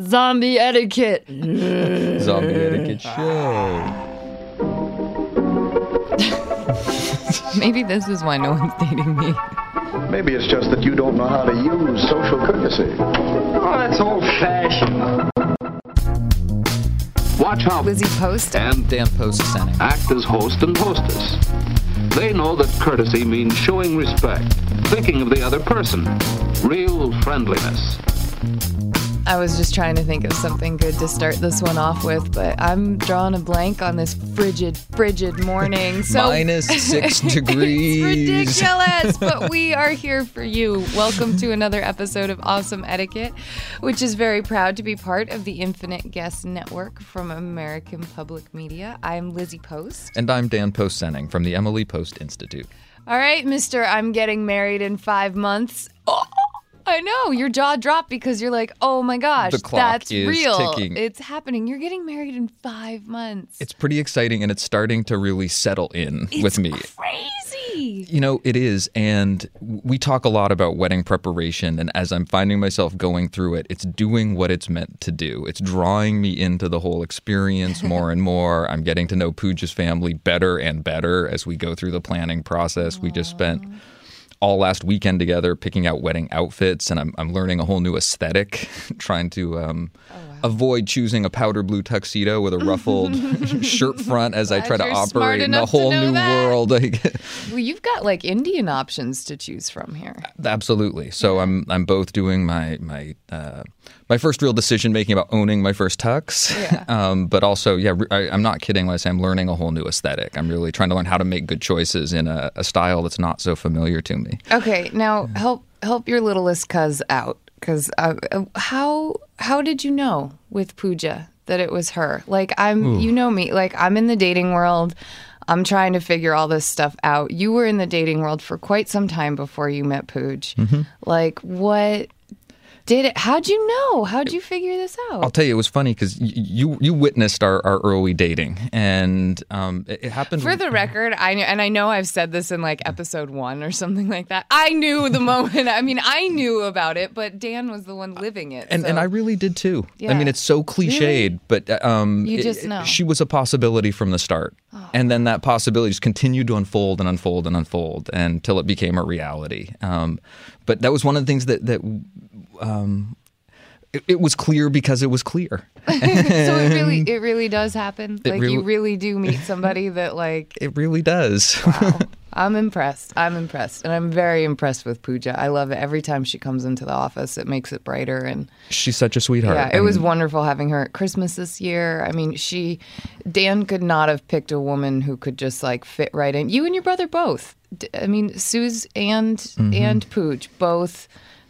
Zombie etiquette. Zombie etiquette show. Maybe this is why no one's dating me. Maybe it's just that you don't know how to use social courtesy. Oh, that's old fashioned. Watch how Lizzie Post. and Dan Post Senning. act as host and hostess. They know that courtesy means showing respect, thinking of the other person, real friendliness. I was just trying to think of something good to start this one off with, but I'm drawing a blank on this frigid, frigid morning. So Minus six degrees. It's ridiculous, but we are here for you. Welcome to another episode of Awesome Etiquette, which is very proud to be part of the Infinite Guest Network from American Public Media. I'm Lizzie Post. And I'm Dan Post Senning from the Emily Post Institute. All right, Mister, I'm getting married in five months. Oh, I know your jaw dropped because you're like, oh my gosh, The clock that's is real. ticking. It's happening. You're getting married in five months. It's pretty exciting and it's starting to really settle in It's with me. Crazy. You know, it is. And we talk a lot about wedding preparation. And as I'm finding myself going through it, it's doing what it's meant to do. It's drawing me into the whole experience more and more. I'm getting to know Pooja's family better and better as we go through the planning process. We just spent all last weekend together picking out wedding outfits. And I'm, I'm learning a whole new aesthetic, trying to. Um, Oh, Avoid choosing a powder blue tuxedo with a ruffled shirt front as I try to operate in a whole new that. world. Well, you've got like Indian options to choose from here. Absolutely. So I'm I'm both doing my my uh, my first real decision making about owning my first tux, Yeah. um, but also yeah, I, I'm not kidding when I say I'm learning a whole new aesthetic. I'm really trying to learn how to make good choices in a, a style that's not so familiar to me. Okay, now help help your littlest cuz out cuz uh, how how did you know with Pooja that it was her? Like I'm you know me, like I'm in the dating world. I'm trying to figure all this stuff out. You were in the dating world for quite some time before you met Pooj. Like what did it how'd you know? How'd you figure this out? I'll tell you, it was funny because y- you you witnessed our, our early dating, and um, it, it happened. For the record, I kn- and I know I've said this in like episode one or something like that. I knew the moment. I mean, I knew about it, but Dan was the one living it. and, so- and I really did too. Yeah. I mean, it's so cliched, but uh, um, You just it- know. Oh. she was a possibility from the start, and then that possibility just continued to unfold and unfold and unfold until it became a reality. Um, but that was one of the things that that um, it, it was clear because it was clear. so it really, it really does happen. It like really- you really do meet somebody that like. It really does. Wow. I'm impressed. I'm impressed, and I'm very impressed with Pooja. I love it every time she comes into the office. It makes it brighter and. She's such a sweetheart. Yeah, it was wonderful having her at Christmas this year. I mean, she, Dan could not have picked a woman who could just like fit right in. You and your brother both. I mean, Suze and Mm-hmm. and Pooch both,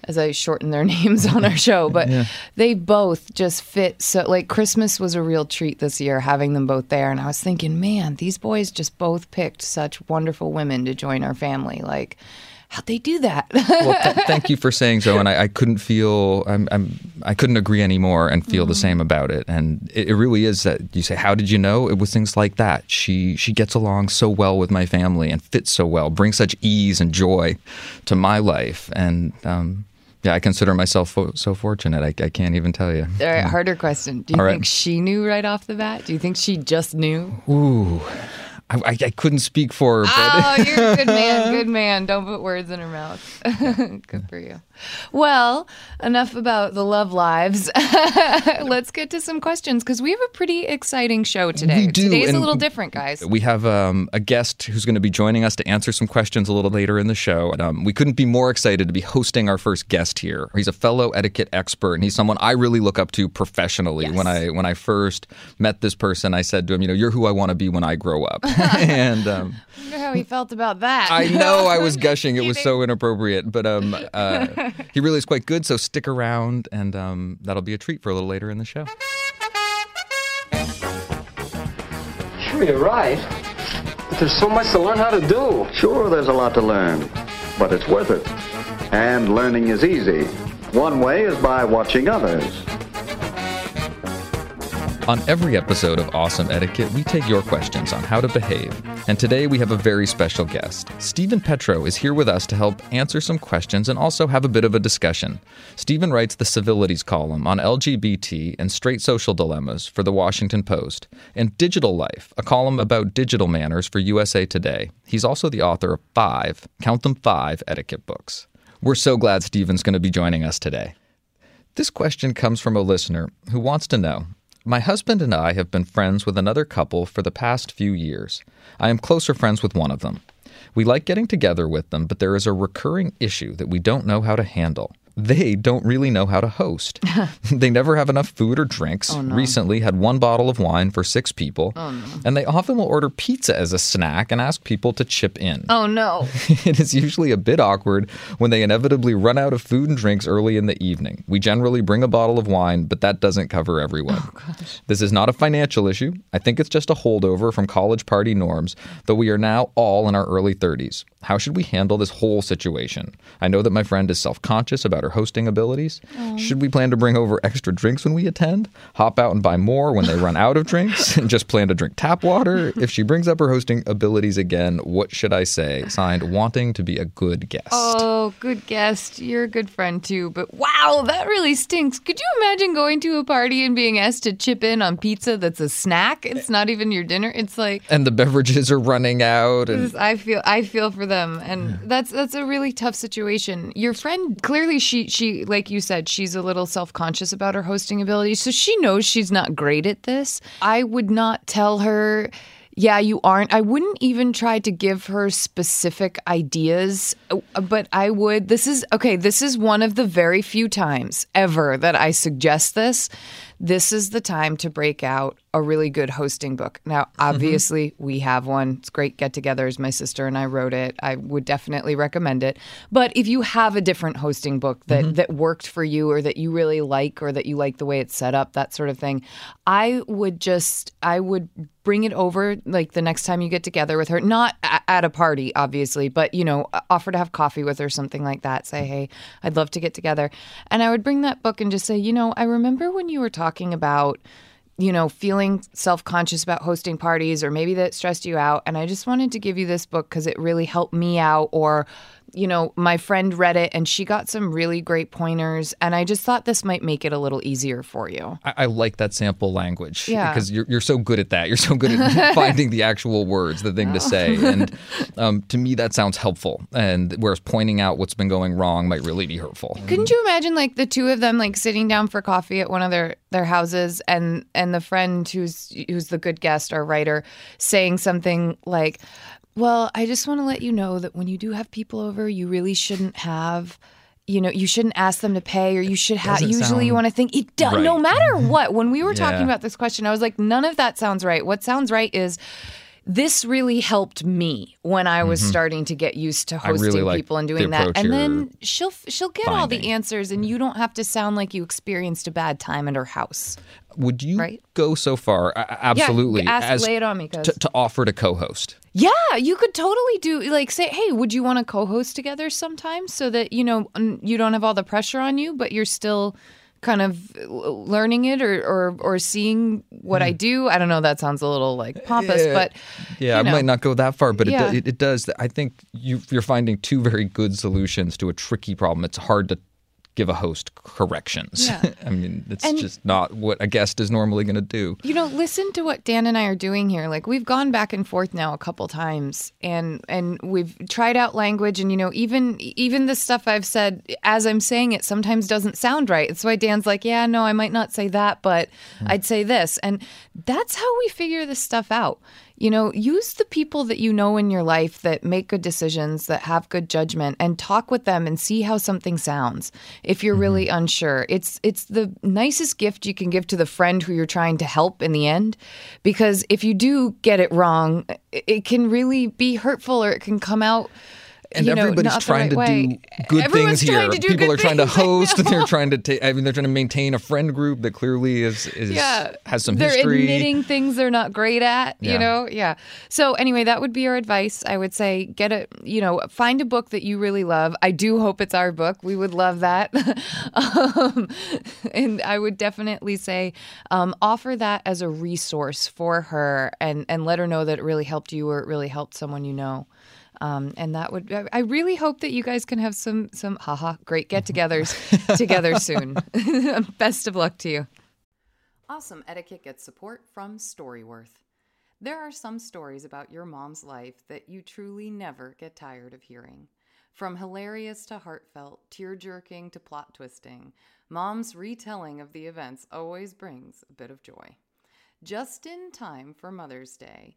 as I shorten their names on our show, but they both just fit. So like Christmas was a real treat this year having them both there, and I was thinking, man, these boys just both picked such wonderful women to join our family. Like, how'd they do that? well, th- thank you for saying so. And I, I couldn't feel, I'm, I'm, I couldn't agree anymore and feel Mm-hmm. the same about it. And it, it really is that you say, how did you know? It was things like that. She, she gets along so well with my family and fits so well, brings such ease and joy to my life. And, um, yeah, I consider myself fo- so fortunate. I, I can't even tell you. All right, harder question. Do you All right. think she knew right off the bat? Do you think she just knew? Ooh, I, I, I couldn't speak for her, but Oh, you're a good man. Good man. Don't put words in her mouth. good for you. Well, enough about the love lives. Let's get to some questions because we have a pretty exciting show today. We do, Today's a little different, guys. We have um, a guest who's going to be joining us to answer some questions a little later in the show. And, um, we couldn't be more excited to be hosting our first guest here. He's a fellow etiquette expert, and he's someone I really look up to professionally. When I when I first met this person, I said to him, "You know, you're who I want to be when I grow up." and um, I wonder how he felt about that. I know I was gushing. It was so inappropriate, but um, uh, he really is quite good. So stick around, and um, that'll be a treat for a little later in the show. Sure, you're right. But there's so much to learn how to do. Sure, there's a lot to learn, but it's worth it. And learning is easy. One way is by watching others. On every episode of Awesome Etiquette, we take your questions on how to behave. And today we have a very special guest. Steven Petrow is here with us to help answer some questions and also have a bit of a discussion. Steven writes the civilities column on LGBT and straight social dilemmas for the Washington Post, and Digital Life, a column about digital manners for USA Today. He's also the author of five, count them five, etiquette books. We're so glad Steven's going to be joining us today. This question comes from a listener who wants to know My husband and I have been friends with another couple for the past few years. I am closer friends with one of them. We like getting together with them, but there is a recurring issue that we don't know how to handle. They don't really know how to host. they never have enough food or drinks. Oh, Recently had one bottle of wine for six people. Oh, and they often will order pizza as a snack and ask people to chip in. oh no. it is usually a bit awkward when they inevitably run out of food and drinks early in the evening. We generally bring a bottle of wine, but that doesn't cover everyone. Oh, this is not a financial issue. I think it's just a holdover from college party norms, though we are now all in our early 30s. How should we handle this whole situation? I know that my friend is self conscious about her hosting abilities. Oh. Should we plan to bring over extra drinks when we attend? Hop out and buy more when they run out of drinks? And just plan to drink tap water? If she brings up her hosting abilities again, what should I say? Signed, wanting to be a good guest. Oh, good guest. You're a good friend too. But wow, that really stinks. Could you imagine going to a party and being asked to chip in on pizza that's a snack? It's not even your dinner. It's like and the beverages are running out. And I feel I feel for them and that's that's a really tough situation. Your friend clearly she she like you said she's a little self-conscious about her hosting abilities. So she knows she's not great at this. I would not tell her yeah, you aren't. I wouldn't even try to give her specific ideas, but I would. This is okay. This is one of the very few times ever that I suggest this. This is the time to break out a really good hosting book. Now, mm-hmm. obviously, we have one. It's great get togethers. My sister and I wrote it. I would definitely recommend it. But if you have a different hosting book that, mm-hmm. that worked for you or that you really like or that you like the way it's set up, that sort of thing, I would just, I would bring it over like the next time you get together with her not a- at a party obviously but you know offer to have coffee with her something like that say mm-hmm. hey i'd love to get together and i would bring that book and just say you know i remember when you were talking about you know, feeling self conscious about hosting parties or maybe that stressed you out. And I just wanted to give you this book because it really helped me out. Or, you know, my friend read it and she got some really great pointers. And I just thought this might make it a little easier for you. I, I like that sample language Yeah. because you're, you're so good at that. You're so good at finding the actual words, the thing to say. And um, to me, that sounds helpful. And whereas pointing out what's been going wrong might really be hurtful. Couldn't you imagine like the two of them like sitting down for coffee at one of their their houses and and the friend who's who's the good guest or writer saying something like, "Well, I just want to let you know that when you do have people over, you really shouldn't have you know, you shouldn't ask them to pay or you should have usually you want to think it do, no matter what. When we were talking about this question, I was like, none of that sounds right. What sounds right is this really helped me when I was starting to get used to Mm-hmm. Really hosting like people and doing that. And then she'll she'll get all the answers, and you don't have to sound like you experienced a bad time at her house. Would you Right. go so far? A- Absolutely. Yeah, ask, as lay it on me, to, to offer to co-host. Yeah, you could totally do like say, hey, would you want to co-host together sometime so that you know you don't have all the pressure on you, but you're still kind of learning it or or, or seeing what I do. I don't know. That sounds a little like pompous, Hmm. Yeah. but Yeah, you I might not go that far, but Yeah. it, it, it does. I think you, you're finding two very good solutions to a tricky problem. It's hard to give a host corrections. Yeah. I mean, it's And- just not what a guest is normally going to do. You know, listen to what Dan and I are doing here. Like we've gone back and forth now a couple times and and we've tried out language and you know, even even the stuff I've said as I'm saying it sometimes doesn't sound right. It's why Dan's like, "Yeah, no, I might not say that, but hmm. I'd say this." And that's how we figure this stuff out. You know, use the people that you know in your life that make good decisions, that have good judgment, and talk with them and see how something sounds. If you're really mm-hmm. unsure, it's it's the nicest gift you can give to the friend who you're trying to help in the end, because if you do get it wrong, it, it can really be hurtful or it can come out and you know, everybody's trying right to way. do good Everyone's things here. People are trying to host. They're trying to take. I mean, they're trying to maintain a friend group that clearly is is yeah has some they're history. admitting things they're not great at Yeah. you know yeah so anyway that would be your advice i would say get a you know find a book that you really love i do hope it's our book we would love that um, and i would definitely say um, offer that as a resource for her and and let her know that it really helped you or it really helped someone you know um, and that would I- I really hope that you guys can have some some haha great get-togethers together soon. Best of luck to you. Awesome Etiquette gets support from Storyworth. There are some stories about your mom's life that you truly never get tired of hearing. From hilarious to heartfelt, tear jerking to plot twisting, mom's retelling of the events always brings a bit of joy. Just in time for Mother's Day,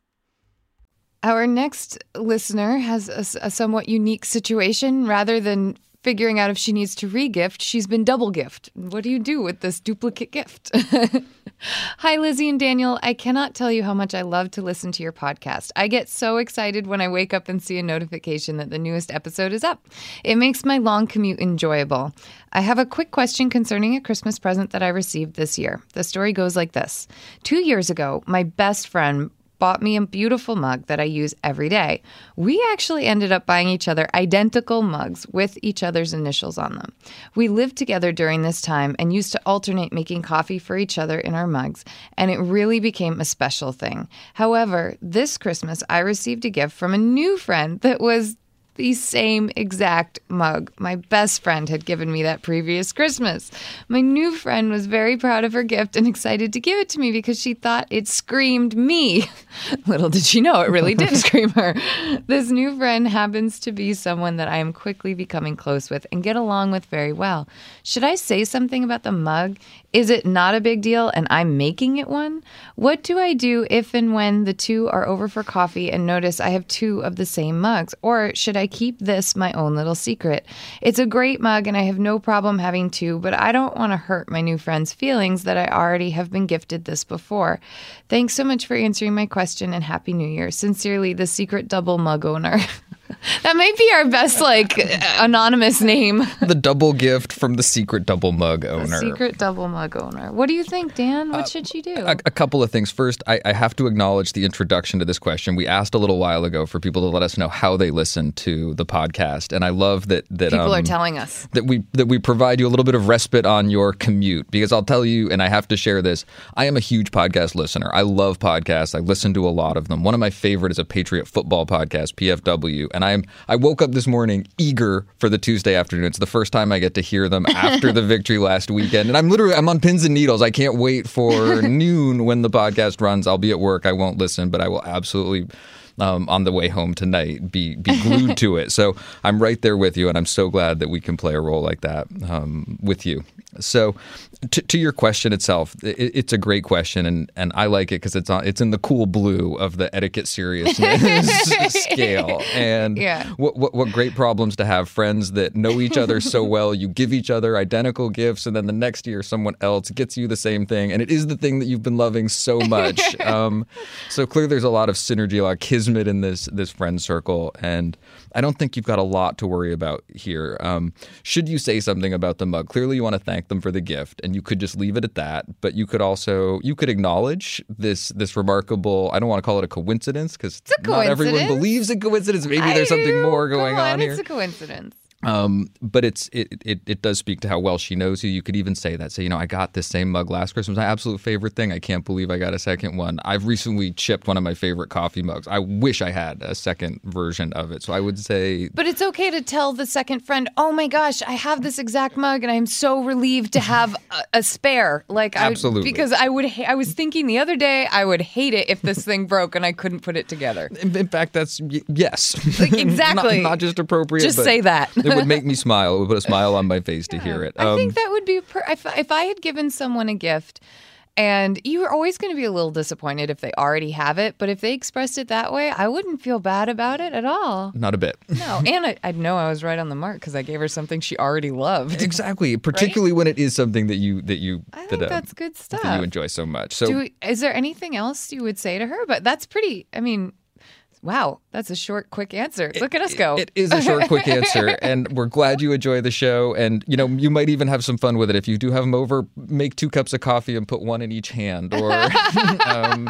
Our next listener has a somewhat unique situation. Rather than figuring out if she needs to regift, she's been double gift. What do you do with this duplicate gift? Hi, Lizzie and Daniel. I cannot tell you how much I love to listen to your podcast. I get so excited when I wake up and see a notification that the newest episode is up. It makes my long commute enjoyable. I have a quick question concerning a Christmas present that I received this year. The story goes like this Two years ago, my best friend bought me a beautiful mug that I use every day. We actually ended up buying each other identical mugs with each other's initials on them. We lived together during this time and used to alternate making coffee for each other in our mugs, and it really became a special thing. However, this Christmas I received a gift from a new friend that was the same exact mug my best friend had given me that previous Christmas. My new friend was very proud of her gift and excited to give it to me because she thought it screamed me. Little did she know it really did scream her. This new friend happens to be someone that I am quickly becoming close with and get along with very well. Should I say something about the mug? Is it not a big deal and I'm making it one? What do I do if and when the two are over for coffee and notice I have two of the same mugs? Or should I keep this my own little secret? It's a great mug and I have no problem having two, but I don't want to hurt my new friend's feelings that I already have been gifted this before. Thanks so much for answering my question and Happy New Year. Sincerely, the secret double mug owner. That might be our best like anonymous name. the double gift from the secret double mug owner. The Secret double mug owner. What do you think, Dan? What should she do? A, a couple of things. First, I, I have to acknowledge the introduction to this question. We asked a little while ago for people to let us know how they listen to the podcast, and I love that that People are um, telling us. that we that we provide you a little bit of respite on your commute because I'll tell you and I have to share this I am a huge podcast listener I love podcasts I listen to a lot of them one of my favorite is a Patriot football podcast PFW and I'm I woke up this morning eager for the Tuesday afternoon. It's the first time I get to hear them after the victory last weekend. And I'm literally I'm on pins and needles. I can't wait for noon when the podcast runs. I'll be at work. I won't listen but I will absolutely um, on the way home tonight, be be glued to it. So I'm right there with you, and I'm so glad that we can play a role like that um, with you. So, to, to your question itself, it, it's a great question, and, and I like it because it's on it's in the cool blue of the etiquette seriousness scale. And Yeah. what, what what great problems to have friends that know each other so well. You give each other identical gifts, and then the next year someone else gets you the same thing, and it is the thing that you've been loving so much. um, so clearly, there's a lot of synergy, a lot of kismet in this this friend circle, and I don't think you've got a lot to worry about here. Um, should you say something about the mug? Clearly, you want to thank them for the gift, and you could just leave it at that. But you could also you could acknowledge this this remarkable. I don't want to call it a coincidence because not everyone believes in coincidence. Maybe there's I something do. more Come going on, here. It's a coincidence. Um, but it's it, it it does speak to how well she knows you. You could even say that. Say, you know, I got this same mug last Christmas. My absolute favorite thing. I can't believe I got a second one. I've recently chipped one of my favorite coffee mugs. I wish I had a second version of it. So I would say But it's okay to tell the second friend, "Oh my gosh, I have this exact mug, and I'm so relieved to have a, a spare." Like, I, Absolutely. because I would. Ha- I was thinking the other day, I would hate it if this thing broke and I couldn't put it together. in, in fact that's y- yes. Like, exactly. not, not just appropriate. Just say that. It would make me smile. It would put a smile on my face to hear it. I think Um, that would be per- if if I had given someone a gift. And you were always going to be a little disappointed if they already have it, but if they expressed it that way, I wouldn't feel bad about it at all. not a bit. No, and I, I'd know I was right on the mark because I gave her something she already loved. Exactly, particularly when it is something that you that you I that, think uh, that's good stuff. that you enjoy so much. So Do we, is there anything else you would say to her? But that's pretty. I mean, wow, that's a short, quick answer. Look at us go. It is a short, quick answer, and we're glad you enjoy the show. And you know, you might even have some fun with it if you do have them over. Make two cups of coffee and put one in each hand, or um,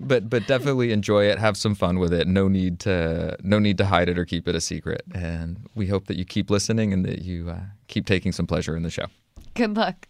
but but definitely enjoy it. Have some fun with it. No need to no need to hide it or keep it a secret. And we hope that you keep listening and that you uh, keep taking some pleasure in the show. Good luck.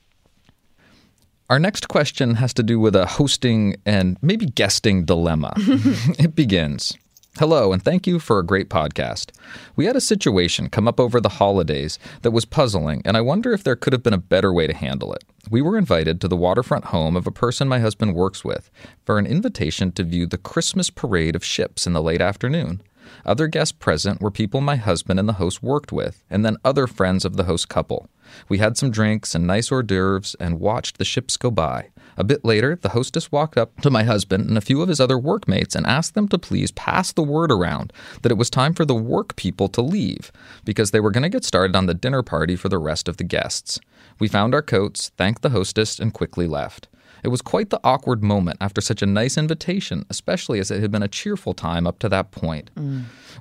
Our next question has to do with a hosting and maybe guesting dilemma. it begins Hello, and thank you for a great podcast. We had a situation come up over the holidays that was puzzling, and I wonder if there could have been a better way to handle it. We were invited to the waterfront home of a person my husband works with for an invitation to view the Christmas parade of ships in the late afternoon. Other guests present were people my husband and the host worked with, and then other friends of the host couple. We had some drinks and nice hors d'oeuvres and watched the ships go by. A bit later, the hostess walked up to my husband and a few of his other workmates and asked them to please pass the word around that it was time for the work people to leave because they were going to get started on the dinner party for the rest of the guests. We found our coats, thanked the hostess, and quickly left. It was quite the awkward moment after such a nice invitation, especially as it had been a cheerful time up to that point.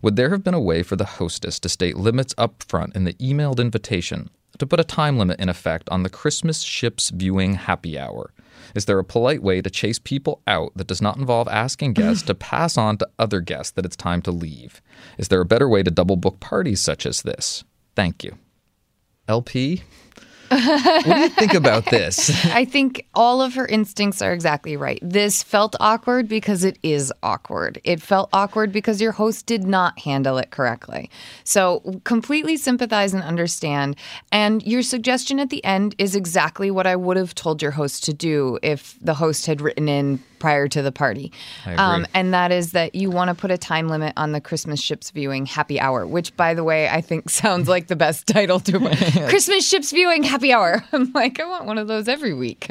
Would there have been a way for the hostess to state limits up front in the emailed invitation, to put a time limit in effect on the Christmas ships viewing happy hour? Is there a polite way to chase people out that does not involve asking guests to pass on to other guests that it's time to leave? Is there a better way to double book parties such as this? Thank you. LP, what do you think about this? I think all of her instincts are exactly right. This felt awkward because it is awkward. It felt awkward because your host did not handle it correctly. So, completely sympathize and understand. And your suggestion at the end is exactly what I would have told your host to do if the host had written in prior to the party. Um, and that is that you want to put a time limit on the Christmas ships viewing happy hour, which, by the way, I think sounds like the best title to Christmas ships viewing happy hour. I'm like, I want one of those every week.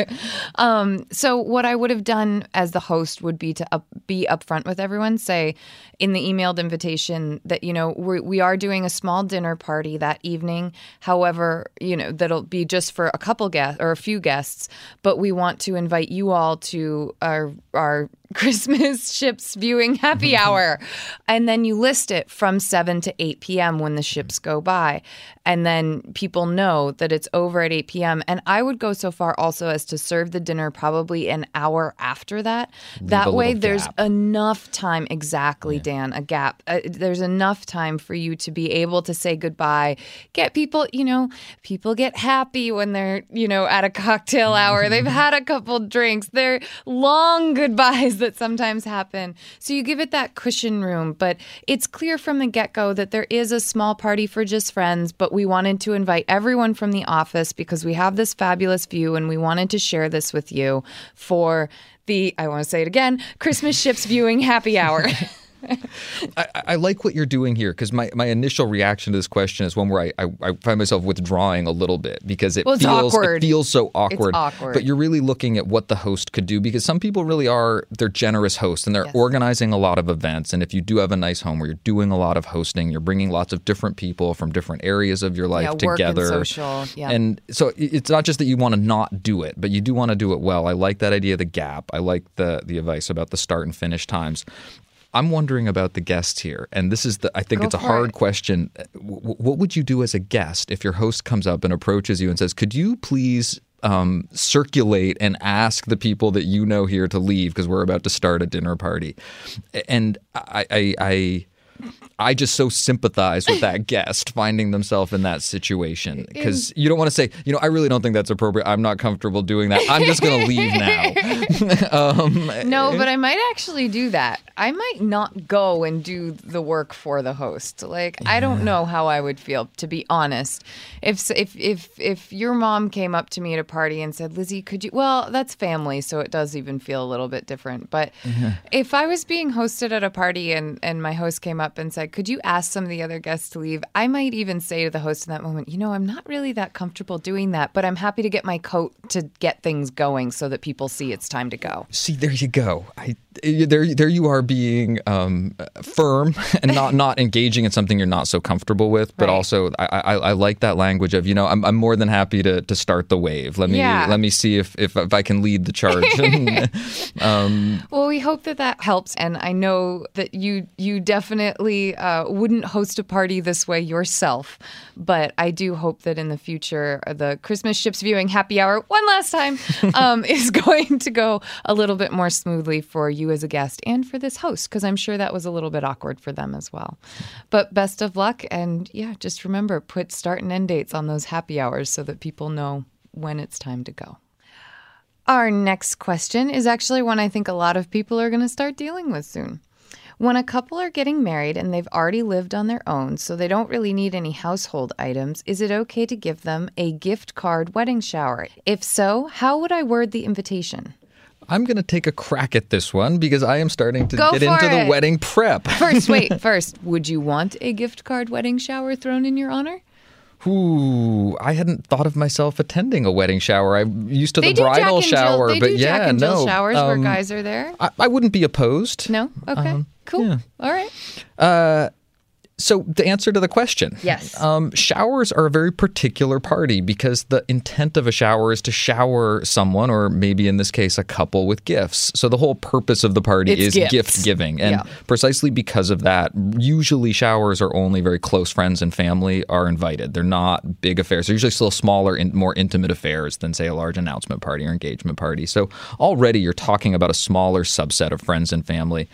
Um, so, what I would have done as the host would be to up, be upfront with everyone, say in the emailed invitation that, you know, we're, we are doing a small dinner party that evening. However, you know, that'll be just for a couple guests or a few guests, but we want to invite you all to our our Christmas ships viewing happy hour. and then you list it from 7 to 8 p.m. when the ships go by. And then people know that it's over at 8 p.m. And I would go so far also as to serve the dinner probably an hour after that. Leave that way, there's enough time, exactly, Dan, a gap. Uh, there's enough time for you to be able to say goodbye. Get people, you know, people get happy when they're, you know, at a cocktail hour. They've had a couple drinks. They're long goodbyes that sometimes happen. So you give it that cushion room. But it's clear from the get go that there is a small party for just friends, but we wanted to invite everyone from the office because we have this fabulous view and we wanted to share this with you for the, I want to say it again, Christmas Ships Viewing Happy Hour. I, I like what you're doing here because my, my initial reaction to this question is one where I, I, I find myself withdrawing a little bit because it Well, feels awkward. it feels so awkward. awkward. But you're really looking at what the host could do because some people really are they're generous hosts and they're Yes. organizing a lot of events. And if you do have a nice home where you're doing a lot of hosting, you're bringing lots of different people from different areas of your life Yeah, work and together. social, yeah. And so it's not just that you want to not do it, but you do want to do it well. I like that idea of the gap. I like the the advice about the start and finish times. I'm wondering about the guests here, and this is the. I think Go it's a hard it. question. W- w- what would you do as a guest if your host comes up and approaches you and says, "Could you please um, circulate and ask the people that you know here to leave because we're about to start a dinner party?" And I, I, I I just so sympathize with that guest finding themselves in that situation because you don't want to say, you know, I really don't think that's appropriate. I'm not comfortable doing that. I'm just going to leave now. Um, no, eh, but I might actually do that. I might not go and do the work for the host. Like I don't know how I would feel to be honest. If if if if your mom came up to me at a party and said, "Lizzie, could you?" Well, that's family, so it does even feel a little bit different. But if I was being hosted at a party and and my host came up and said, "Could you ask some of the other guests to leave?" I might even say to the host in that moment, "You know, I'm not really that comfortable doing that, but I'm happy to get my coat to get things going so that people see it's time to go." See, there you go. I, there, there you are being um, firm and not not engaging in something you're not so comfortable with. But Right. also, I, I, I like that language of you know I'm, I'm more than happy to, to start the wave. Let me Yeah. let me see if, if if I can lead the charge. Well, we hope that that helps, and I know that you you definitely uh, wouldn't host a party this way yourself, but I do hope that in the future uh, the Christmas ships viewing happy hour one last time um, is going to go a little bit more smoothly for you as a guest and for this host because I'm sure that was a little bit awkward for them as well. But best of luck, and yeah, just remember put start and end dates on those happy hours so that people know when it's time to go. Our next question is actually one I think a lot of people are going to start dealing with soon. When a couple are getting married and they've already lived on their own, so they don't really need any household items, is it okay to give them a gift card wedding shower? If so, how would I word the invitation? I'm going to take a crack at this one because I am starting to Go get into the wedding prep. First, wait, first, would you want a gift card wedding shower thrown in your honor? Ooh, I hadn't thought of myself attending a wedding shower. I'm used to They the bridal Jill, shower, they but yeah, Jill no. showers where um, guys are there. I, I wouldn't be opposed. No? Okay. Cool. All right. So the answer to the question, Yes. um, showers are a very particular party because the intent of a shower is to shower someone, or maybe in this case, a couple, with gifts. So the whole purpose of the party It's is gifts. gift giving, and Yeah. precisely because of that, usually showers are only very close friends and family are invited. They're not big affairs. They're usually still smaller and more intimate affairs than, say, a large announcement party or engagement party. So already you're talking about a smaller subset of friends and family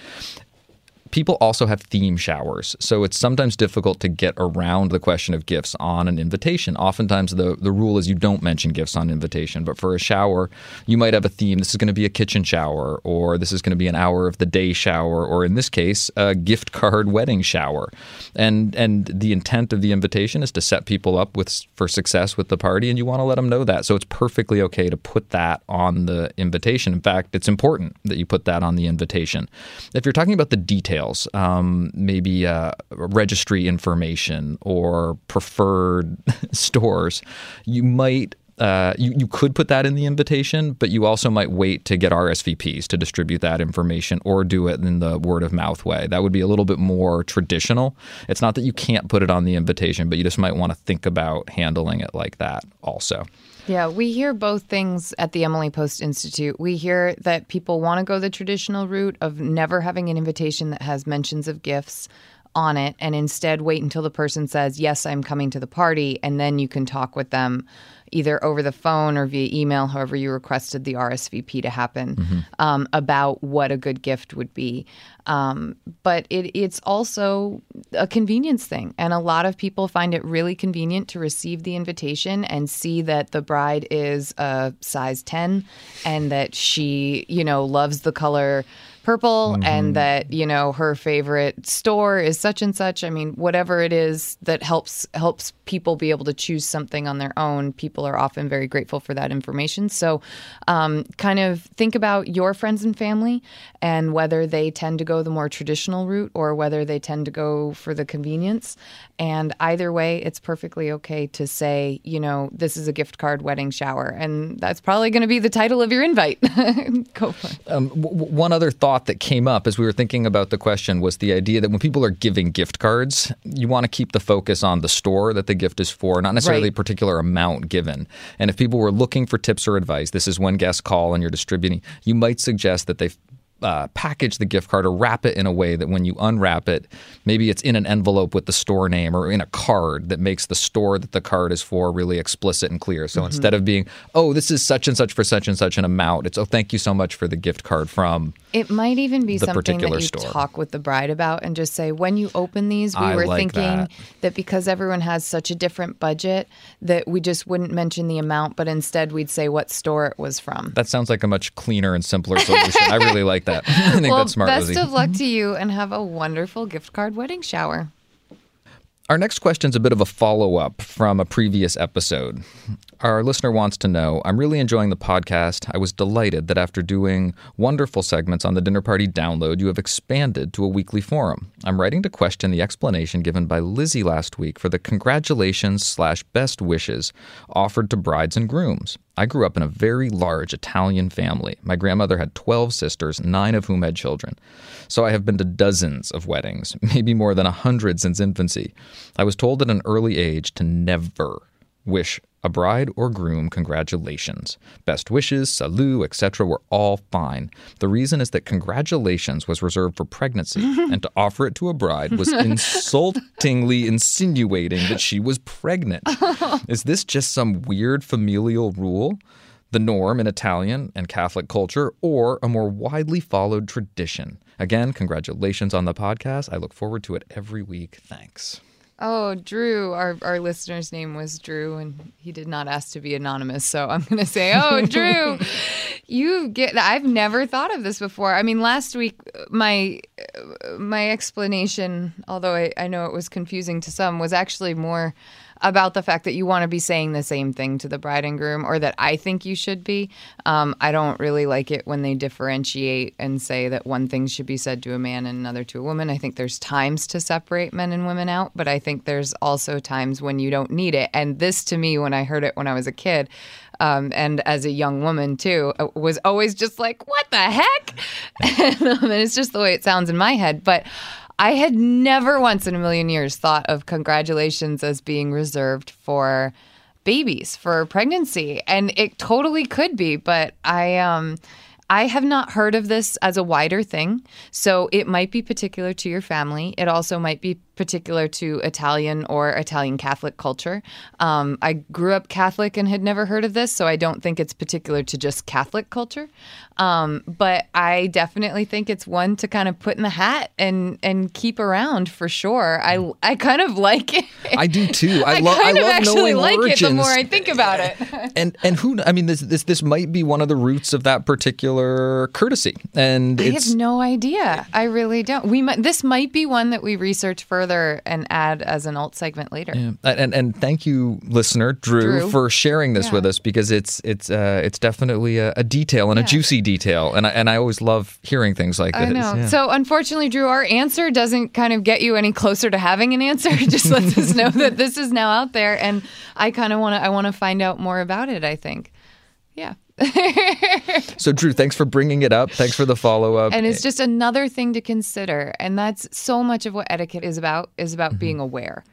people also have theme showers. So it's sometimes difficult to get around the question of gifts on an invitation. Oftentimes the, the rule is you don't mention gifts on invitation, but for a shower, you might have a theme. This is going to be a kitchen shower, or this is going to be an hour of the day shower, or in this case, a gift card wedding shower. And and the intent of the invitation is to set people up with for success with the party, and you want to let them know that. So it's perfectly okay to put that on the invitation. In fact, it's important that you put that on the invitation. If you're talking about the details, um, maybe uh, registry information or preferred stores, you might uh, you, you could put that in the invitation, but you also might wait to get RSVPs to distribute that information or do it in the word of mouth way. That would be a little bit more traditional. It's not that you can't put it on the invitation, but you just might want to think about handling it like that also. Yeah, we hear both things at the Emily Post Institute. We hear that people want to go the traditional route of never having an invitation that has mentions of gifts on it and instead wait until the person says, Yes, I'm coming to the party, and then you can talk with them either over the phone or via email, however you requested the RSVP to happen, mm-hmm. um, about what a good gift would be. Um, but it, it's also a convenience thing. And a lot of people find it really convenient to receive the invitation and see that the bride is a size 10 and that she, you know, loves the color purple mm-hmm. and that you know her favorite store is such and such. I mean whatever it is that helps helps people be able to choose something on their own people are often very grateful for that information. So um, kind of think about your friends and family and whether they tend to go the more traditional route or whether they tend to go for the convenience. And either way it's perfectly okay to say you know this is a gift card wedding shower and that's probably going to be the title of your invite. Go for it. Um, w- one other thought thought that came up as we were thinking about the question was the idea that when people are giving gift cards, you want to keep the focus on the store that the gift is for, not necessarily right. a particular amount given. And if people were looking for tips or advice, this is when guests call and you're distributing, you might suggest that they uh, package the gift card or wrap it in a way that when you unwrap it, maybe it's in an envelope with the store name or in a card that makes the store that the card is for really explicit and clear. So mm-hmm. instead of being, oh, this is such and such for such and such an amount, it's, oh, thank you so much for the gift card from. It might even be something that you store. talk with the bride about and just say, when you open these, we I were like thinking that. that because everyone has such a different budget, that we just wouldn't mention the amount, but instead we'd say what store it was from. That sounds like a much cleaner and simpler solution. I really like that. I think well, that's smart. Best Lizzie. of luck to you and have a wonderful gift card wedding shower. Our next question is a bit of a follow up from a previous episode. Our listener wants to know I'm really enjoying the podcast. I was delighted that after doing wonderful segments on the Dinner Party download, you have expanded to a weekly forum. I'm writing to question the explanation given by Lizzie last week for the congratulations slash best wishes offered to brides and grooms. I grew up in a very large Italian family. My grandmother had 12 sisters, nine of whom had children. So I have been to dozens of weddings, maybe more than a hundred since infancy. I was told at an early age to never wish a bride or groom congratulations. Best wishes, salut, etc. were all fine. The reason is that congratulations was reserved for pregnancy, and to offer it to a bride was insultingly insinuating that she was pregnant. Is this just some weird familial rule? The norm in Italian and Catholic culture, or a more widely followed tradition? Again, congratulations on the podcast. I look forward to it every week. Thanks. Oh, Drew, our, our listener's name was Drew, and he did not ask to be anonymous. So I'm going to say, oh, Drew, you get. I've never thought of this before. I mean, last week my my explanation, although I, I know it was confusing to some, was actually more about the fact that you want to be saying the same thing to the bride and groom, or that I think you should be. Um, I don't really like it when they differentiate and say that one thing should be said to a man and another to a woman. I think there's times to separate men and women out, but I think there's also times when you don't need it. And this, to me, when I heard it when I was a kid, um, and as a young woman too, uh, was always just like, "What the heck?" and, um, and it's just the way it sounds in my head, but. I had never once in a million years thought of congratulations as being reserved for babies for pregnancy. And it totally could be but I um I have not heard of this as a wider thing. So it might be particular to your family. It also might be particular to Italian or Italian Catholic culture. Um, I grew up Catholic and had never heard of this, so I don't think it's particular to just Catholic culture. Um, but I definitely think it's one to kind of put in the hat and and keep around for sure. I I kind of like it. I do too. I, I love. I love actually like origins. it the more I think about it. and and who I mean this this this might be one of the roots of that particular particular courtesy, and I have no idea. I really don't. We might, this might be one that we research further and add as an alt segment later. Yeah. And and thank you, listener Drew, Drew. for sharing this Yeah. with us because it's it's uh, it's definitely a, a detail and a juicy detail, and I, and I always love hearing things like I this. know. Yeah. So unfortunately, Drew, our answer doesn't kind of get you any closer to having an answer. It just lets us know that this is now out there, and I kind of want to. I want to find out more about it. I think. Yeah. So, Drew, thanks for bringing it up. Thanks for the follow up. and it's just another thing to consider and that's so much of what etiquette is about is about mm-hmm. being aware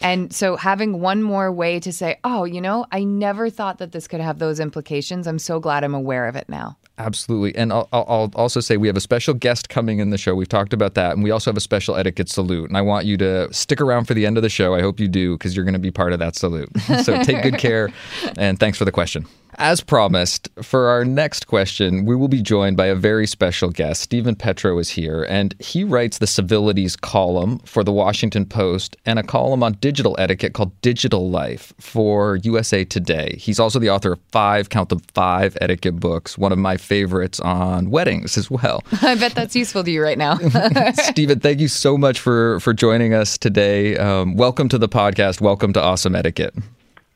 and so having one more way to say oh you know i never thought that this could have those implications i'm so glad i'm aware of it now Absolutely. And I'll I'll also say we have a special guest coming in the show. We've talked about that. And we also have a special etiquette salute. And I want you to stick around for the end of the show. I hope you do because you're going to be part of that salute. so take good care. And thanks for the question. As promised, for our next question, we will be joined by a very special guest. Steven Petrow is here, and he writes the civilities column for the Washington Post and a column on digital etiquette called Digital Life for USA Today. He's also the author of five, count them five etiquette books, one of my favorites on weddings as well. i bet that's useful to you right now Steven, thank you so much for for joining us today. Um, welcome to the podcast. Welcome to Awesome Etiquette.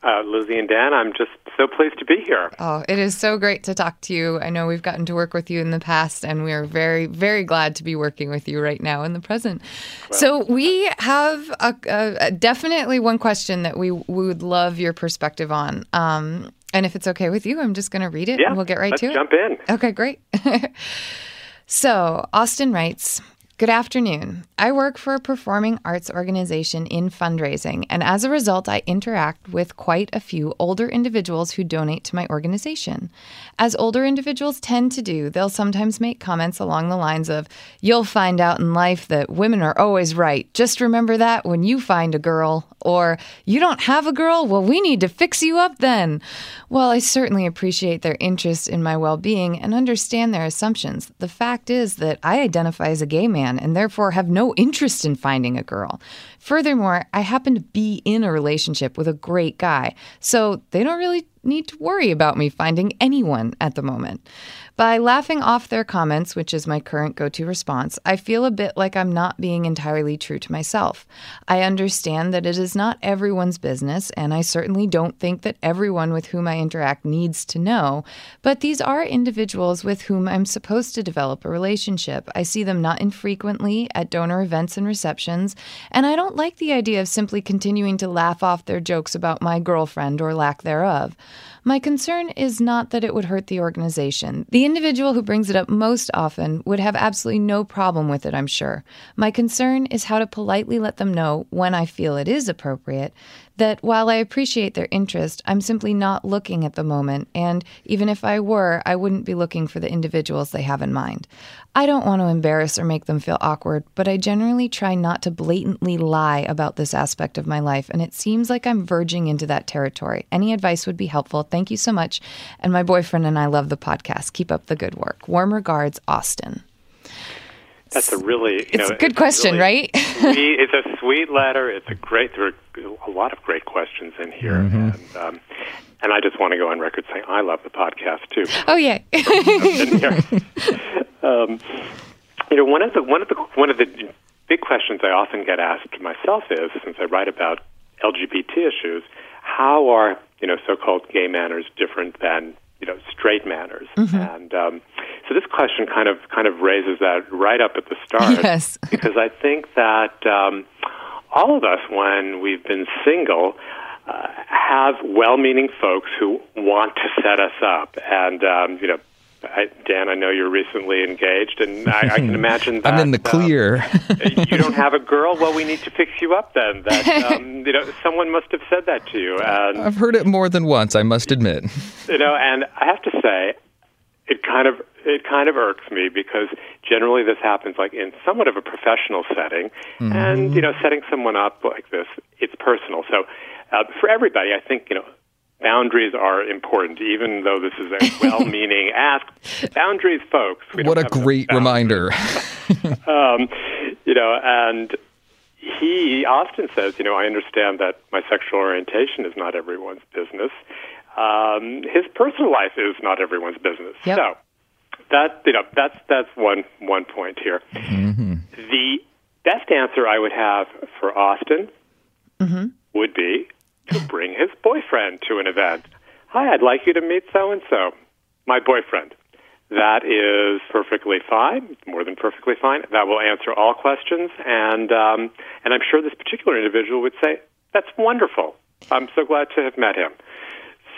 Uh, Lizzie and Dan, I'm just so pleased to be here. oh it is so great to talk to you i know we've gotten to work with you in the past and we are very very glad to be working with you right now in the present so we have a, a, definitely one question that we, we would love your perspective on um, and if it's okay with you i'm just going to read it Yeah, and we'll get right to it jump in. Okay, great. so, Austin writes Good afternoon. I work for a performing arts organization in fundraising, and as a result, I interact with quite a few older individuals who donate to my organization. As older individuals tend to do, they'll sometimes make comments along the lines of, You'll find out in life that women are always right. Just remember that when you find a girl. Or, You don't have a girl? Well, we need to fix you up then. While I certainly appreciate their interest in my well being and understand their assumptions, the fact is that I identify as a gay man and therefore have no interest in finding a girl. Furthermore, I happen to be in a relationship with a great guy, so they don't really need to worry about me finding anyone at the moment. By laughing off their comments, which is my current go to response, I feel a bit like I'm not being entirely true to myself. I understand that it is not everyone's business, and I certainly don't think that everyone with whom I interact needs to know, but these are individuals with whom I'm supposed to develop a relationship. I see them not infrequently at donor events and receptions, and I don't like the idea of simply continuing to laugh off their jokes about my girlfriend or lack thereof. My concern is not that it would hurt the organization. The individual who brings it up most often would have absolutely no problem with it, I'm sure. My concern is how to politely let them know when I feel it is appropriate that while I appreciate their interest, I'm simply not looking at the moment, and even if I were, I wouldn't be looking for the individuals they have in mind. I don't want to embarrass or make them feel awkward, but I generally try not to blatantly lie about this aspect of my life, and it seems like I'm verging into that territory. Any advice would be helpful. Thank you so much. And my boyfriend and I love the podcast. Keep up the good work. Warm regards, Austin. That's a really, you It's know, a good question, really right? sweet, it's a sweet letter. It's a great. There are a lot of great questions in here, and um, and I just want to go on record saying I love the podcast too. Oh, yeah. um, you know, one of the one of the one of the big questions I often get asked myself is, since I write about LGBT issues, how are you know so-called gay manners different than you know straight manners? And um, so this question kind of kind of raises that right up at the start, Yes. because I think that um, all of us, when we've been single. Uh, have well-meaning folks who want to set us up, and um, you know, I, Dan, I know you're recently engaged, and I, I can imagine that I'm in the clear. you don't have a girl. Well, we need to fix you up then. That um, you know, someone must have said that to you, and I've heard it more than once, I must admit. you know, and I have to say, it kind of it kind of irks me because generally this happens like in somewhat of a professional setting, and you know, setting someone up like this, it's personal. So uh, for everybody, I think you know. Boundaries are important, even though this is a well-meaning ask. Boundaries, folks. What a great reminder. um, you know, and he often says, you know, I understand that my sexual orientation is not everyone's business. Um, his personal life is not everyone's business. Yep. So that you know that's that's one one point here. Mm-hmm. The best answer I would have for Austin mm-hmm. would be to bring his boyfriend to an event. Hi, I'd like you to meet so and so, my boyfriend. That is perfectly fine, more than perfectly fine. That will answer all questions, and um, and I'm sure this particular individual would say, "That's wonderful. I'm so glad to have met him."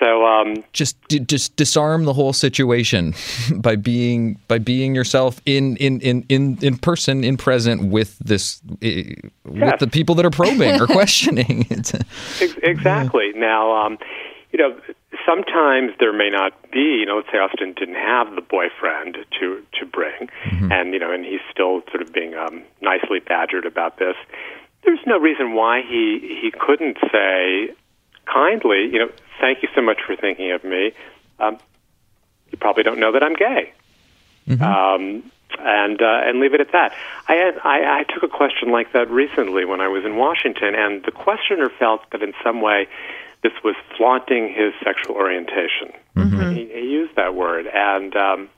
So um, just just disarm the whole situation by being by being yourself in in in in, in person in present with this yes. with the people that are probing or questioning. exactly. Now, um, you know, sometimes there may not be. You know, let's say Austin didn't have the boyfriend to to bring, mm-hmm. and you know, and he's still sort of being um, nicely badgered about this. There's no reason why he he couldn't say kindly, you know, thank you so much for thinking of me. Um, you probably don't know that I'm gay. Mm-hmm. Um, and uh, and leave it at that. I, had, I I took a question like that recently when I was in Washington, and the questioner felt that in some way this was flaunting his sexual orientation. Mm-hmm. He, he used that word, and um,